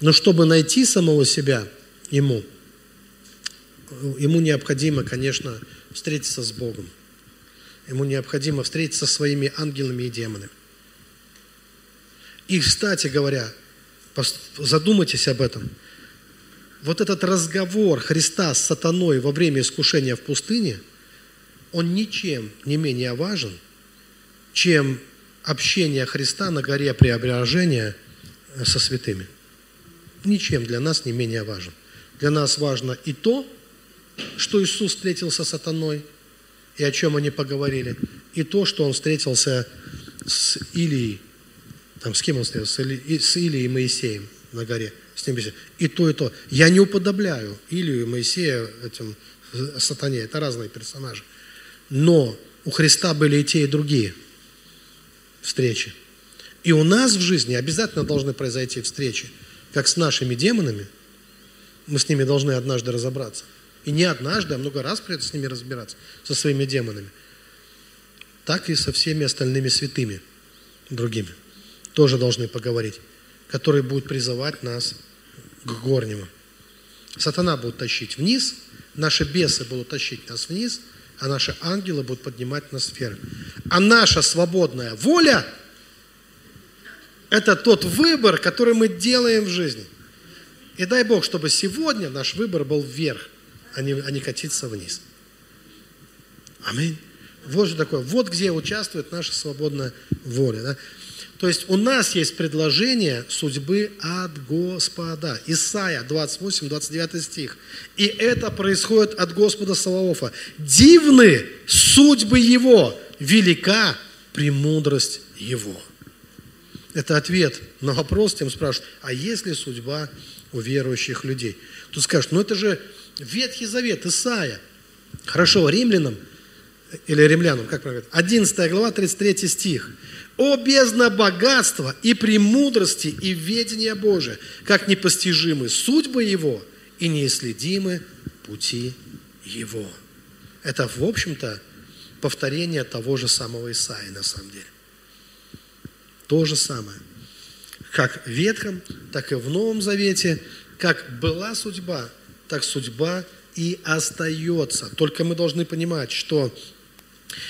Но чтобы найти самого себя ему, ему необходимо, конечно, встретиться с Богом. Ему необходимо встретиться со своими ангелами и демонами. И, кстати говоря, задумайтесь об этом. Вот этот разговор Христа с сатаной во время искушения в пустыне, он ничем не менее важен, чем общение Христа на горе преображения э, со святыми. Ничем для нас не менее важен. Для нас важно и то, что Иисус встретился с сатаной, и о чем они поговорили, и то, что он встретился с Илией, там с кем он встретился? С Илией и Моисеем на горе. С ним и то, и то. Я не уподобляю Илию и Моисея этим э, сатане. Это разные персонажи. Но у Христа были и те, и другие встречи. И у нас в жизни обязательно должны произойти встречи, как с нашими демонами. Мы с ними должны однажды разобраться. И не однажды, а много раз придется с ними разбираться, со своими демонами. Так и со всеми остальными святыми, другими. Тоже должны поговорить. Которые будут призывать нас к горнему. Сатана будет тащить вниз, наши бесы будут тащить нас вниз, а наши ангелы будут поднимать нас вверх. А наша свободная воля – это тот выбор, который мы делаем в жизни. И дай Бог, чтобы сегодня наш выбор был вверх а не, а не катиться вниз. Аминь. Вот же такое. Вот где участвует наша свободная воля. Да? То есть у нас есть предложение судьбы от Господа. Исайя 28, 29 стих. И это происходит от Господа Саваофа. Дивны судьбы Его, велика премудрость Его. Это ответ на вопрос, тем спрашивают, а есть ли судьба у верующих людей? Тут скажут, ну это же Ветхий Завет, Исаия. Хорошо, римлянам, или римлянам, как правильно 11 глава, 33 стих. «О бездна богатства и премудрости и ведения Божия, как непостижимы судьбы Его и неисследимы пути Его». Это, в общем-то, повторение того же самого Исаия, на самом деле. То же самое. Как в Ветхом, так и в Новом Завете, как была судьба так судьба и остается. Только мы должны понимать, что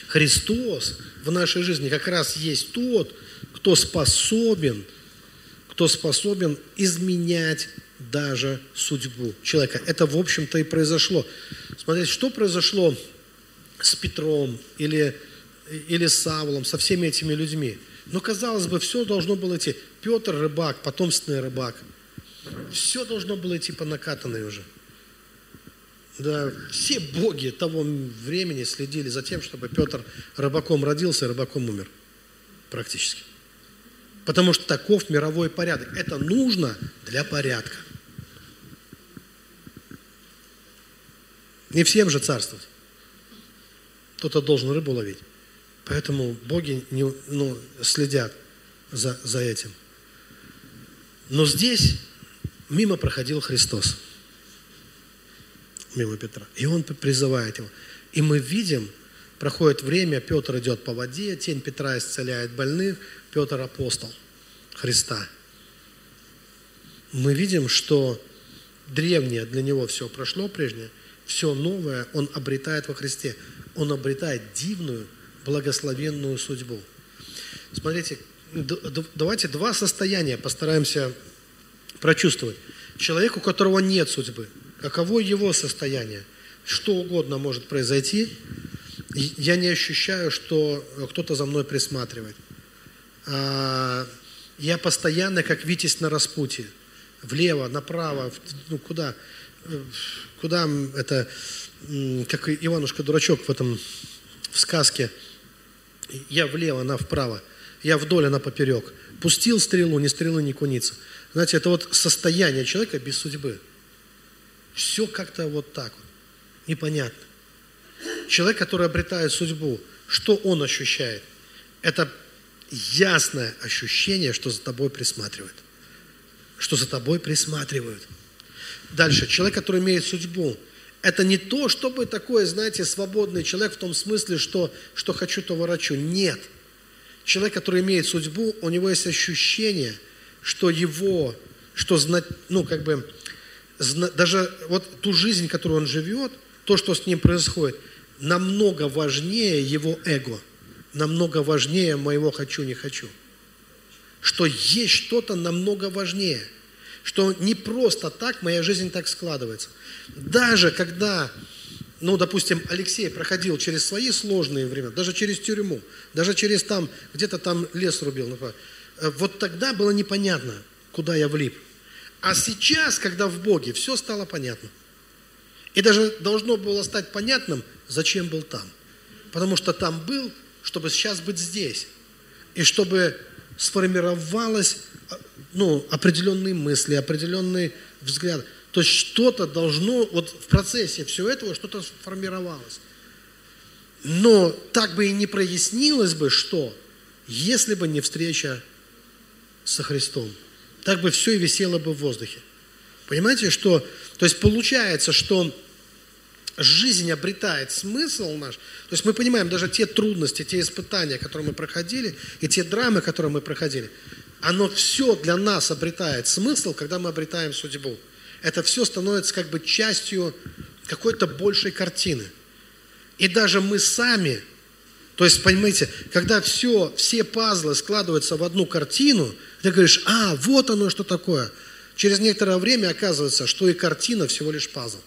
Христос в нашей жизни как раз есть тот, кто способен, кто способен изменять даже судьбу человека. Это, в общем-то, и произошло. Смотрите, что произошло с Петром или, или с Савлом, со всеми этими людьми. Ну, казалось бы, все должно было идти. Петр рыбак, потомственный рыбак. Все должно было идти по накатанной уже. Да, все боги того времени следили за тем, чтобы Петр рыбаком родился и рыбаком умер. Практически. Потому что таков мировой порядок. Это нужно для порядка. Не всем же царствовать. Кто-то должен рыбу ловить. Поэтому боги не, ну, следят за, за этим. Но здесь мимо проходил Христос мимо Петра. И он призывает его. И мы видим, проходит время, Петр идет по воде, тень Петра исцеляет больных, Петр апостол Христа. Мы видим, что древнее для него все прошло прежнее, все новое он обретает во Христе. Он обретает дивную, благословенную судьбу. Смотрите, давайте два состояния постараемся прочувствовать. Человек, у которого нет судьбы – каково его состояние. Что угодно может произойти. Я не ощущаю, что кто-то за мной присматривает. А, я постоянно, как Витязь на распутье. Влево, направо, ну куда? Куда это, как Иванушка-дурачок в этом, в сказке. Я влево, она вправо. Я вдоль, она поперек. Пустил стрелу, ни стрелы, ни куницы. Знаете, это вот состояние человека без судьбы. Все как-то вот так вот, непонятно. Человек, который обретает судьбу, что он ощущает? Это ясное ощущение, что за тобой присматривают. Что за тобой присматривают. Дальше. Человек, который имеет судьбу, это не то, чтобы такой, знаете, свободный человек в том смысле, что, что хочу, то ворочу. Нет. Человек, который имеет судьбу, у него есть ощущение, что его, что ну, как бы, даже вот ту жизнь, которую он живет, то, что с ним происходит, намного важнее его эго, намного важнее моего хочу, не хочу. Что есть что-то намного важнее, что не просто так моя жизнь так складывается. Даже когда, ну, допустим, Алексей проходил через свои сложные времена, даже через тюрьму, даже через там, где-то там лес рубил, э, вот тогда было непонятно, куда я влип. А сейчас, когда в Боге, все стало понятно. И даже должно было стать понятным, зачем был там. Потому что там был, чтобы сейчас быть здесь. И чтобы сформировалось ну, определенные мысли, определенные взгляды. То есть что-то должно, вот в процессе всего этого что-то сформировалось. Но так бы и не прояснилось бы, что, если бы не встреча со Христом. Так бы все и висело бы в воздухе. Понимаете, что, то есть получается, что жизнь обретает смысл наш. То есть мы понимаем даже те трудности, те испытания, которые мы проходили, и те драмы, которые мы проходили, оно все для нас обретает смысл, когда мы обретаем судьбу. Это все становится как бы частью какой-то большей картины. И даже мы сами, то есть, понимаете, когда все, все пазлы складываются в одну картину, ты говоришь, а, вот оно что такое. Через некоторое время оказывается, что и картина всего лишь пазл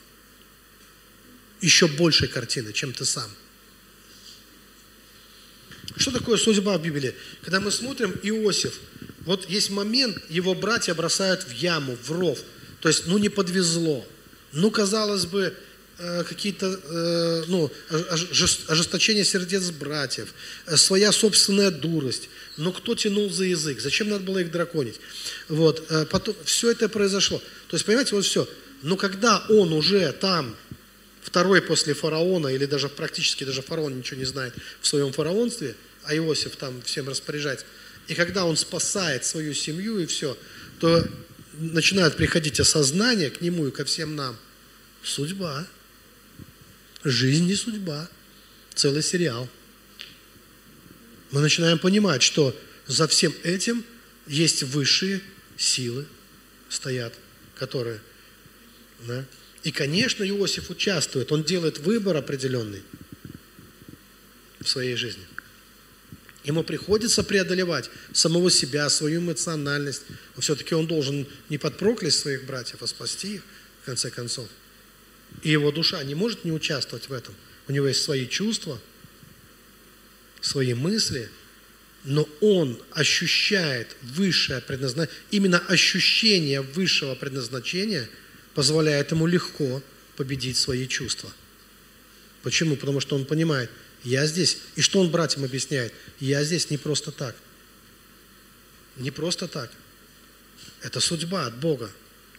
еще большей картины, чем ты сам. Что такое судьба в Библии? Когда мы смотрим Иосиф, вот есть момент, его братья бросают в яму, в ров. То есть, ну не подвезло. Ну, казалось бы, какие-то э, ну, ожесточение сердец братьев, э, своя собственная дурость. Но кто тянул за язык? Зачем надо было их драконить? Вот, потом, все это произошло. То есть, понимаете, вот все. Но когда он уже там второй после фараона, или даже практически даже фараон ничего не знает в своем фараонстве, а Иосиф там всем распоряжается. И когда он спасает свою семью и все, то начинает приходить осознание к нему и ко всем нам. Судьба. Жизнь не судьба. Целый сериал. Мы начинаем понимать, что за всем этим есть высшие силы стоят, которые да, и, конечно, Иосиф участвует, он делает выбор определенный в своей жизни. Ему приходится преодолевать самого себя, свою эмоциональность. Но все-таки он должен не подпроклять своих братьев, а спасти их, в конце концов. И его душа не может не участвовать в этом. У него есть свои чувства, свои мысли, но он ощущает высшее предназначение, именно ощущение высшего предназначения – позволяет ему легко победить свои чувства. Почему? Потому что он понимает, я здесь. И что он братьям объясняет? Я здесь не просто так. Не просто так. Это судьба от Бога.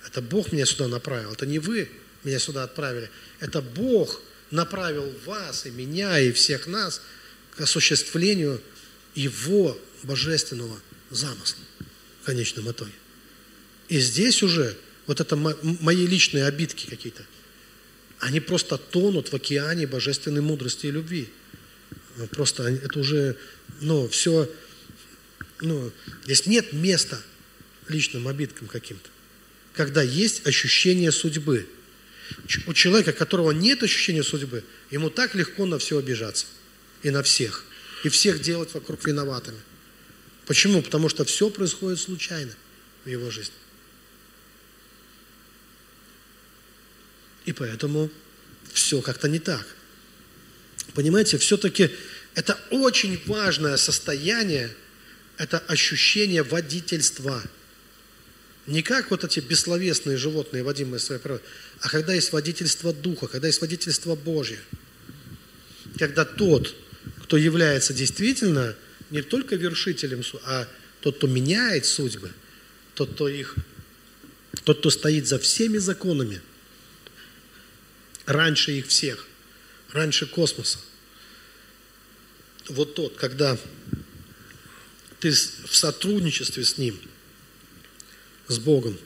Это Бог меня сюда направил. Это не вы меня сюда отправили. Это Бог направил вас и меня, и всех нас к осуществлению Его божественного замысла в конечном итоге. И здесь уже вот это мои личные обидки какие-то, они просто тонут в океане божественной мудрости и любви. Просто это уже, ну, все, ну, здесь нет места личным обидкам каким-то. Когда есть ощущение судьбы. У человека, у которого нет ощущения судьбы, ему так легко на все обижаться. И на всех. И всех делать вокруг виноватыми. Почему? Потому что все происходит случайно в его жизни. И поэтому все как-то не так. Понимаете, все-таки это очень важное состояние, это ощущение водительства. Не как вот эти бессловесные животные, водимые своей природой, а когда есть водительство Духа, когда есть водительство Божье. Когда тот, кто является действительно не только вершителем, а тот, кто меняет судьбы, тот, кто их, тот, кто стоит за всеми законами – раньше их всех, раньше космоса. Вот тот, когда ты в сотрудничестве с Ним, с Богом,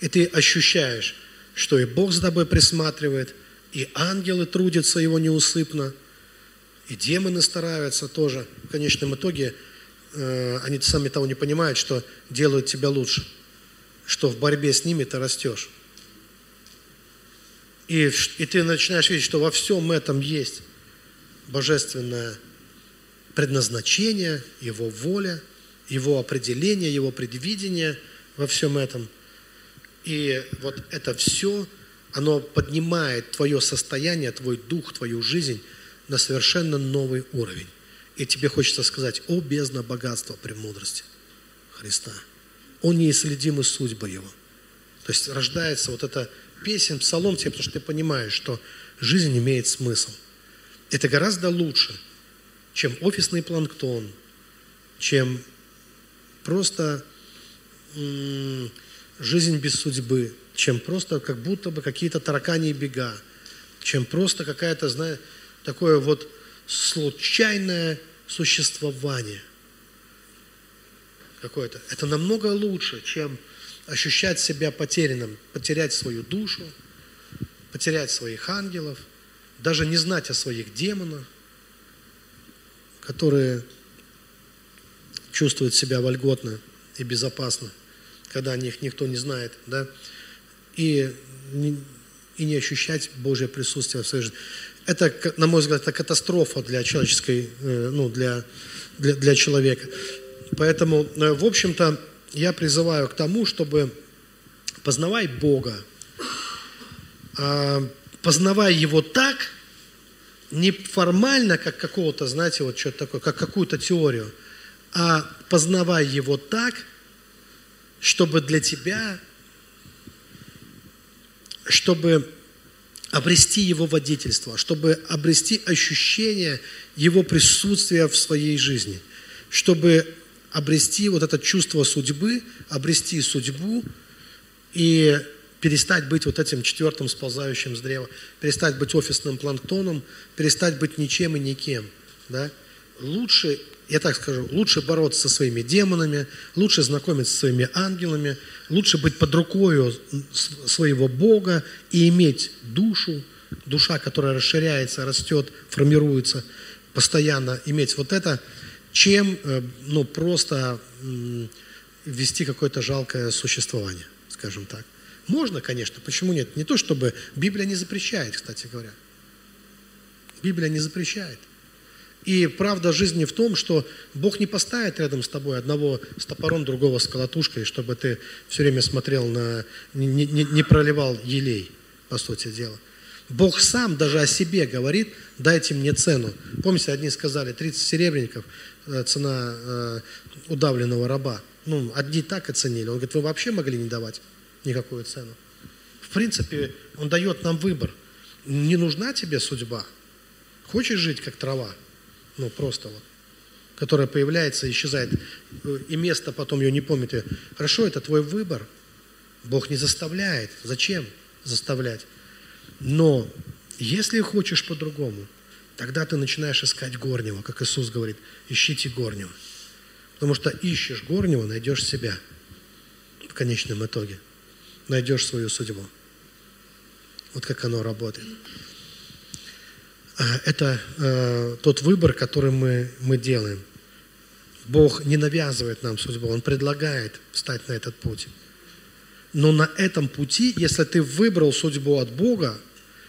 и ты ощущаешь, что и Бог за тобой присматривает, и ангелы трудятся его неусыпно, и демоны стараются тоже. В конечном итоге э, они сами того не понимают, что делают тебя лучше, что в борьбе с ними ты растешь. И, и ты начинаешь видеть, что во всем этом есть божественное предназначение, Его воля, Его определение, Его предвидение во всем этом. И вот это все, оно поднимает твое состояние, твой дух, твою жизнь на совершенно новый уровень. И тебе хочется сказать, о бездна богатства премудрости Христа, о неисследимы судьба Его. То есть рождается вот эта песен, псалом тебе, потому что ты понимаешь, что жизнь имеет смысл. Это гораздо лучше, чем офисный планктон, чем просто жизнь без судьбы, чем просто как будто бы какие-то таракани бега, чем просто какая-то, знаешь, такое вот случайное существование какое-то. Это намного лучше, чем ощущать себя потерянным, потерять свою душу, потерять своих ангелов, даже не знать о своих демонах, которые чувствуют себя вольготно и безопасно, когда о них никто не знает, да, и не, и не ощущать Божье присутствие в своей жизни. Это, на мой взгляд, это катастрофа для человеческой, э, ну, для, для, для человека. Поэтому, э, в общем-то, я призываю к тому, чтобы познавай Бога, а, познавай Его так, не формально, как какого-то, знаете, вот что-то такое, как какую-то теорию, а познавай Его так, чтобы для тебя, чтобы обрести Его водительство, чтобы обрести ощущение Его присутствия в своей жизни, чтобы обрести вот это чувство судьбы, обрести судьбу и перестать быть вот этим четвертым сползающим с древа, перестать быть офисным планктоном, перестать быть ничем и никем. Да? Лучше, я так скажу, лучше бороться со своими демонами, лучше знакомиться со своими ангелами, лучше быть под рукой своего Бога и иметь душу, душа, которая расширяется, растет, формируется, постоянно иметь вот это – чем э, ну, просто вести какое-то жалкое существование, скажем так. Можно, конечно, почему нет? Не то, чтобы Библия не запрещает, кстати говоря. Библия не запрещает. И правда жизни в том, что Бог не поставит рядом с тобой одного с топором, другого с колотушкой, чтобы ты все время смотрел на... не, не, не проливал елей, по сути дела. Бог сам даже о себе говорит, дайте мне цену. Помните, одни сказали, 30 серебряников, Э, цена э, удавленного раба. Ну, одни так оценили. Он говорит, вы вообще могли не давать никакую цену. В принципе, он дает нам выбор. Не нужна тебе судьба. Хочешь жить как трава? Ну, просто вот которая появляется, исчезает, и место потом ее не помнит. Хорошо, это твой выбор. Бог не заставляет. Зачем заставлять? Но если хочешь по-другому, Тогда ты начинаешь искать горнего, как Иисус говорит, ищите горнего. Потому что ищешь горнего, найдешь себя в конечном итоге. Найдешь свою судьбу. Вот как оно работает. А, это э, тот выбор, который мы, мы делаем. Бог не навязывает нам судьбу, Он предлагает встать на этот путь. Но на этом пути, если ты выбрал судьбу от Бога,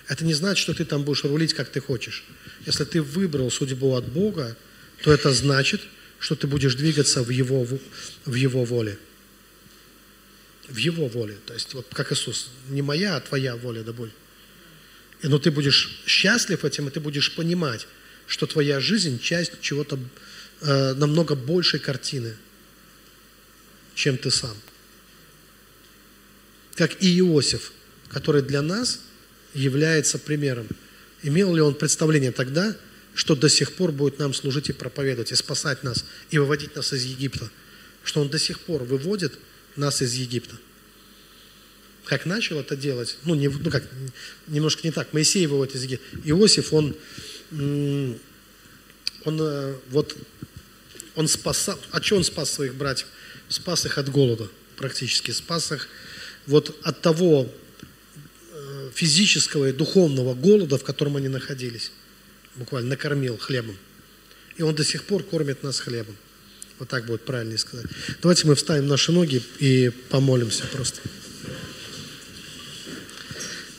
это не значит, что ты там будешь рулить, как ты хочешь. Если ты выбрал судьбу от Бога, то это значит, что ты будешь двигаться в Его, в его воле. В Его воле. То есть, вот как Иисус, не моя, а твоя воля да боль. Но ты будешь счастлив этим, и ты будешь понимать, что твоя жизнь часть чего-то э, намного большей картины, чем ты сам. Как и Иосиф, который для нас является примером. Имел ли он представление тогда, что до сих пор будет нам служить и проповедовать, и спасать нас, и выводить нас из Египта? Что он до сих пор выводит нас из Египта? Как начал это делать, ну, не, ну как, немножко не так, Моисей выводит из Египта. Иосиф, он, он э, вот, он спасал, а что он спас своих братьев? Спас их от голода практически, спас их вот от того э, физического и духовного голода, в котором они находились. Буквально накормил хлебом. И он до сих пор кормит нас хлебом. Вот так будет правильнее сказать. Давайте мы вставим наши ноги и помолимся просто.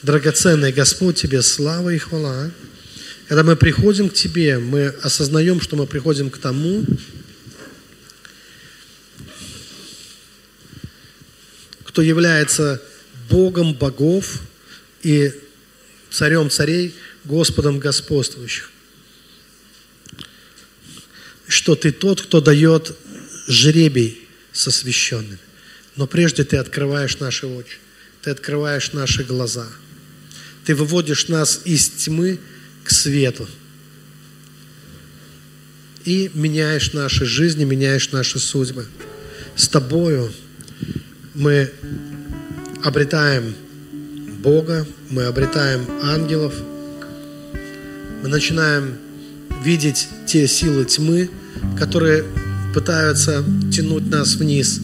Драгоценный Господь, Тебе слава и хвала. Когда мы приходим к Тебе, мы осознаем, что мы приходим к тому, кто является Богом богов и царем царей, Господом господствующих. Что Ты тот, кто дает жребий со священными. Но прежде Ты открываешь наши очи, Ты открываешь наши глаза – ты выводишь нас из тьмы к свету. И меняешь наши жизни, меняешь наши судьбы. С Тобою мы обретаем Бога, мы обретаем ангелов, мы начинаем видеть те силы тьмы, которые пытаются тянуть нас вниз.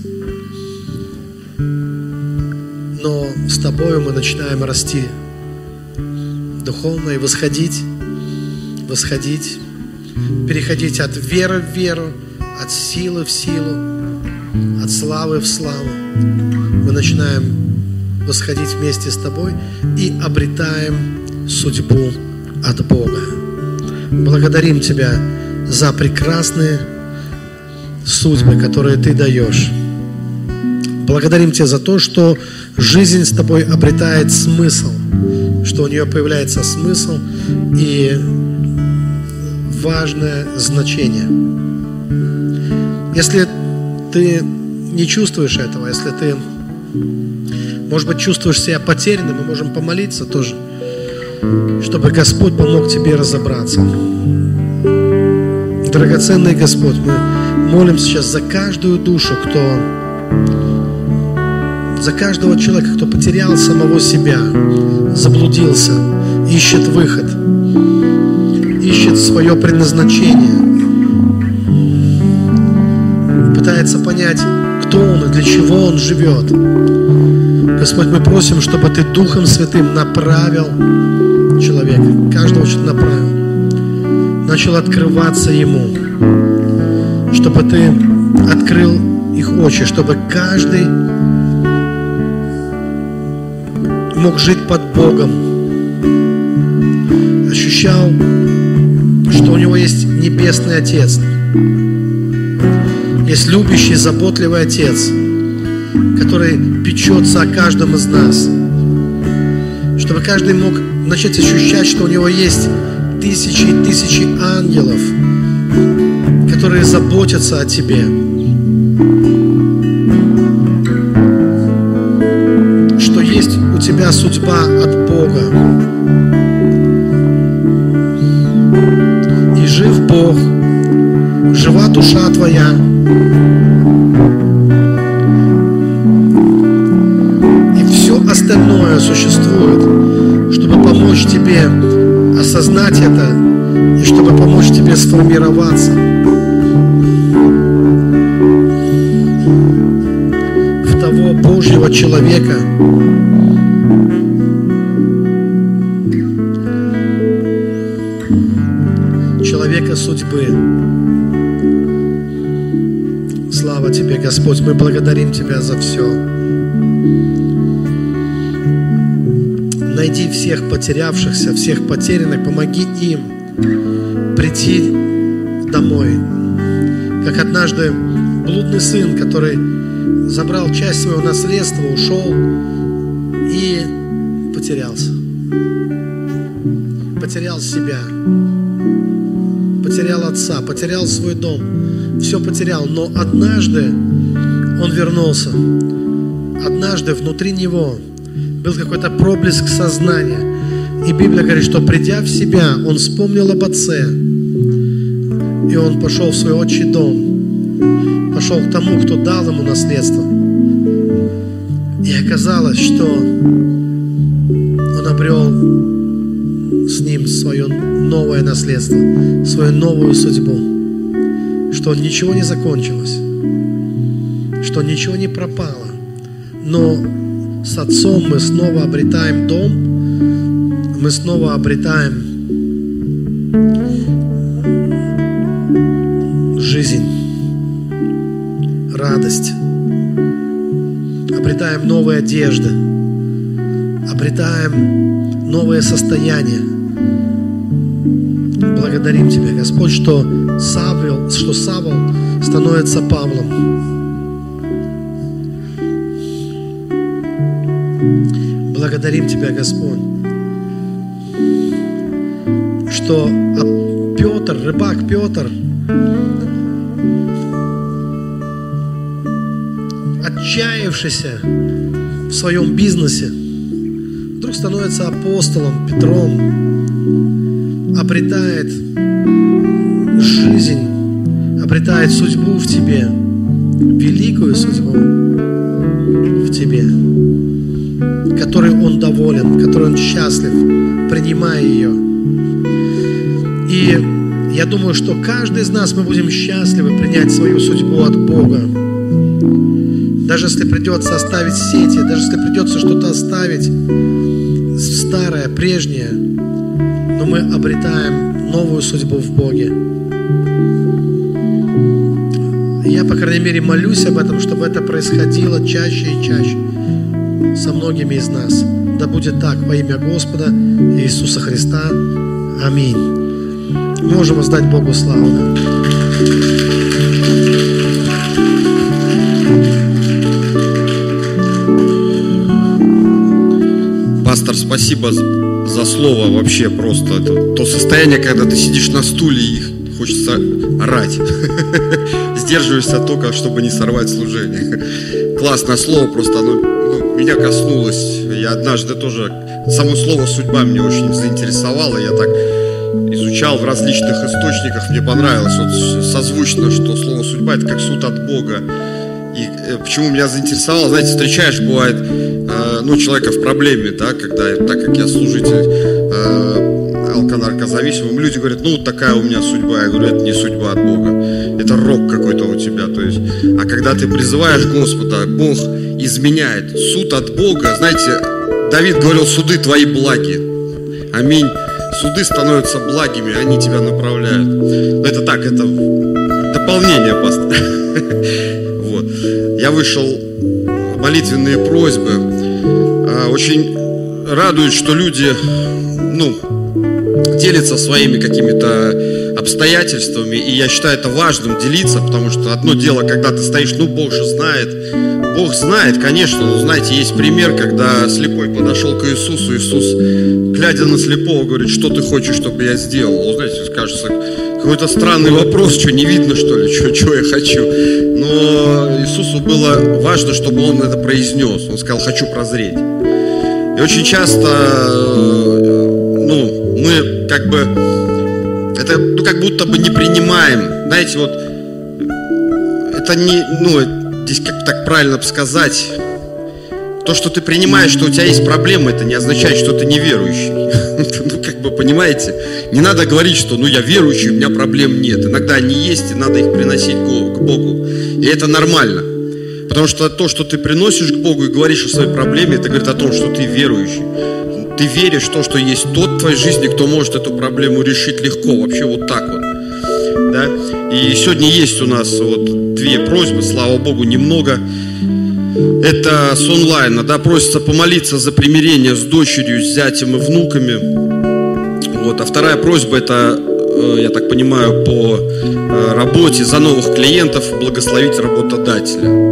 Но с Тобою мы начинаем расти духовно и восходить, восходить, переходить от веры в веру, от силы в силу, от славы в славу. Мы начинаем восходить вместе с тобой и обретаем судьбу от Бога. Благодарим Тебя за прекрасные судьбы, которые Ты даешь. Благодарим Тебя за то, что жизнь с Тобой обретает смысл – что у нее появляется смысл и важное значение. Если ты не чувствуешь этого, если ты, может быть, чувствуешь себя потерянным, мы можем помолиться тоже, чтобы Господь помог тебе разобраться. Драгоценный Господь, мы молим сейчас за каждую душу, кто за каждого человека, кто потерял самого себя, заблудился, ищет выход, ищет свое предназначение, пытается понять, кто он и для чего он живет. Господь, мы просим, чтобы Ты Духом Святым направил человека, каждого что-то направил, начал открываться ему, чтобы Ты открыл их очи, чтобы каждый мог жить под Богом, ощущал, что у него есть Небесный Отец, есть любящий, заботливый Отец, который печется о каждом из нас, чтобы каждый мог начать ощущать, что у него есть тысячи и тысячи ангелов, которые заботятся о тебе, тебя судьба от Бога. И жив Бог, жива душа твоя. И все остальное существует, чтобы помочь тебе осознать это и чтобы помочь тебе сформироваться. в того Божьего человека, судьбы. Слава Тебе, Господь, мы благодарим Тебя за все. Найди всех потерявшихся, всех потерянных, помоги им прийти домой. Как однажды блудный сын, который забрал часть своего наследства, ушел и потерялся. Потерял себя потерял отца, потерял свой дом, все потерял. Но однажды он вернулся. Однажды внутри него был какой-то проблеск сознания. И Библия говорит, что придя в себя, он вспомнил об отце. И он пошел в свой отчий дом. Пошел к тому, кто дал ему наследство. И оказалось, что он обрел с ним свое новое наследство, свою новую судьбу, что ничего не закончилось, что ничего не пропало, но с отцом мы снова обретаем дом, мы снова обретаем жизнь, радость, обретаем новые одежды, обретаем новое состояние. Благодарим Тебя, Господь, что Савел, что Савол становится Павлом. Благодарим Тебя, Господь, что Петр, рыбак Петр, отчаявшийся в своем бизнесе, вдруг становится апостолом Петром, обретает жизнь, обретает судьбу в тебе, великую судьбу в тебе, которой он доволен, которой он счастлив, принимая ее. И я думаю, что каждый из нас мы будем счастливы принять свою судьбу от Бога. Даже если придется оставить сети, даже если придется что-то оставить старое, прежнее, но мы обретаем новую судьбу в Боге. Я, по крайней мере, молюсь об этом, чтобы это происходило чаще и чаще со многими из нас. Да будет так во имя Господа Иисуса Христа. Аминь. Можем воздать Богу славу. Пастор, спасибо за слово вообще просто. Это то состояние, когда ты сидишь на стуле и хочется орать. [laughs] Сдерживаешься только, чтобы не сорвать служение. Классное слово, просто оно ну, меня коснулось. Я однажды тоже... Само слово «судьба» меня очень заинтересовало. Я так изучал в различных источниках, мне понравилось вот созвучно, что слово «судьба» — это как суд от Бога. И э, почему меня заинтересовало, знаете, встречаешь, бывает, ну, человека в проблеме, да, когда, так как я служитель э, алконаркозависимым, люди говорят, ну, вот такая у меня судьба. Я говорю, это не судьба от Бога, это рок какой-то у тебя, то есть. А когда ты призываешь Господа, Бог изменяет. Суд от Бога, знаете, Давид говорил, суды твои благи. Аминь. Суды становятся благими, они тебя направляют. Но это так, это дополнение, пастор. [laughs] Вот. Я вышел молитвенные просьбы. А, очень радует, что люди, ну, делятся своими какими-то обстоятельствами, и я считаю это важным делиться, потому что одно дело, когда ты стоишь, ну, Бог же знает, Бог знает, конечно, но знаете, есть пример, когда слепой подошел к Иисусу, Иисус, глядя на слепого, говорит, что ты хочешь, чтобы я сделал? Ну, знаете, кажется, какой-то странный вопрос, что не видно, что ли, что, что я хочу. Но Иисусу было важно, чтобы он это произнес. Он сказал, хочу прозреть. И очень часто, ну, мы как бы, это, ну, как будто бы не принимаем. Знаете, вот, это не, ну, здесь как так правильно сказать, то, что ты принимаешь, что у тебя есть проблемы, это не означает, что ты неверующий. [laughs] как бы, понимаете? Не надо говорить, что, ну, я верующий, у меня проблем нет. Иногда они есть, и надо их приносить к Богу. И это нормально. Потому что то, что ты приносишь к Богу и говоришь о своей проблеме, это говорит о том, что ты верующий. Ты веришь в то, что есть тот в твоей жизни, кто может эту проблему решить легко. Вообще вот так вот. Да? И сегодня есть у нас вот две просьбы, слава Богу, немного. Это с онлайна, да, просится помолиться за примирение с дочерью, с зятем и внуками. Вот. А вторая просьба это, э, я так понимаю, по э, работе за новых клиентов благословить работодателя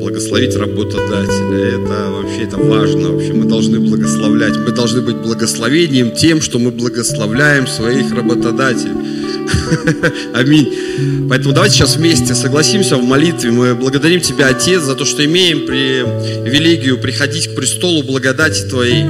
благословить работодателя. Это вообще это важно. Вообще мы должны благословлять. Мы должны быть благословением тем, что мы благословляем своих работодателей. [laughs] Аминь. Поэтому давайте сейчас вместе согласимся в молитве. Мы благодарим Тебя, Отец, за то, что имеем привилегию приходить к престолу благодати Твоей,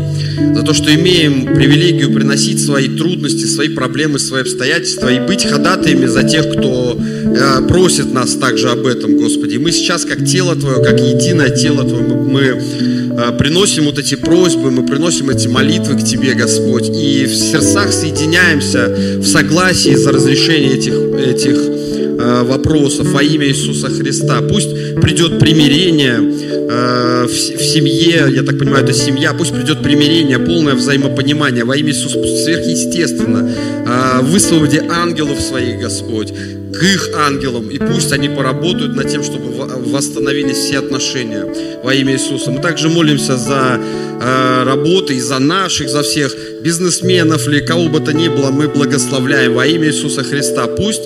за то, что имеем привилегию приносить свои трудности, свои проблемы, свои обстоятельства и быть ходатаями за тех, кто э, просит нас также об этом, Господи. Мы сейчас, как тело Твое, как единое тело Твое, мы приносим вот эти просьбы, мы приносим эти молитвы к Тебе, Господь, и в сердцах соединяемся в согласии за разрешение этих, этих э, вопросов во имя Иисуса Христа. Пусть придет примирение в семье, я так понимаю, это семья, пусть придет примирение, полное взаимопонимание во имя Иисуса сверхъестественно. Высвободи ангелов своих, Господь к их ангелам, и пусть они поработают над тем, чтобы восстановились все отношения во имя Иисуса. Мы также молимся за э, работы и за наших, за всех бизнесменов или кого бы то ни было, мы благословляем во имя Иисуса Христа. Пусть,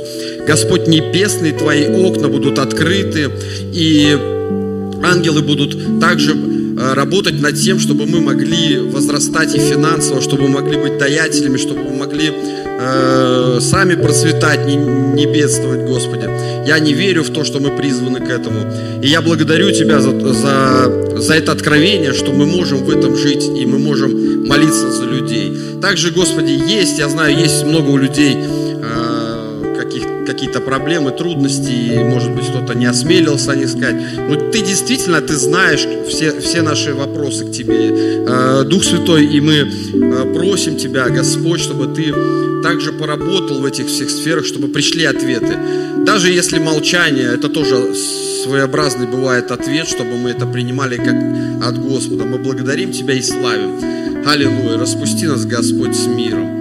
Господь Небесный, Твои окна будут открыты, и ангелы будут также э, работать над тем, чтобы мы могли возрастать и финансово, чтобы мы могли быть даятелями, чтобы мы могли э, сами процветать, не, не бедствовать, Господи. Я не верю в то, что мы призваны к этому. И я благодарю Тебя за, за, за это откровение, что мы можем в этом жить, и мы можем молиться за людей. Также, Господи, есть, я знаю, есть много у людей какие-то проблемы, трудности, и, может быть, кто-то не осмелился не сказать. Но ты действительно, ты знаешь все, все наши вопросы к тебе. Э, Дух Святой, и мы э, просим Тебя, Господь, чтобы Ты также поработал в этих всех сферах, чтобы пришли ответы. Даже если молчание, это тоже своеобразный бывает ответ, чтобы мы это принимали как от Господа. Мы благодарим Тебя и славим. Аллилуйя. Распусти нас, Господь, с миром.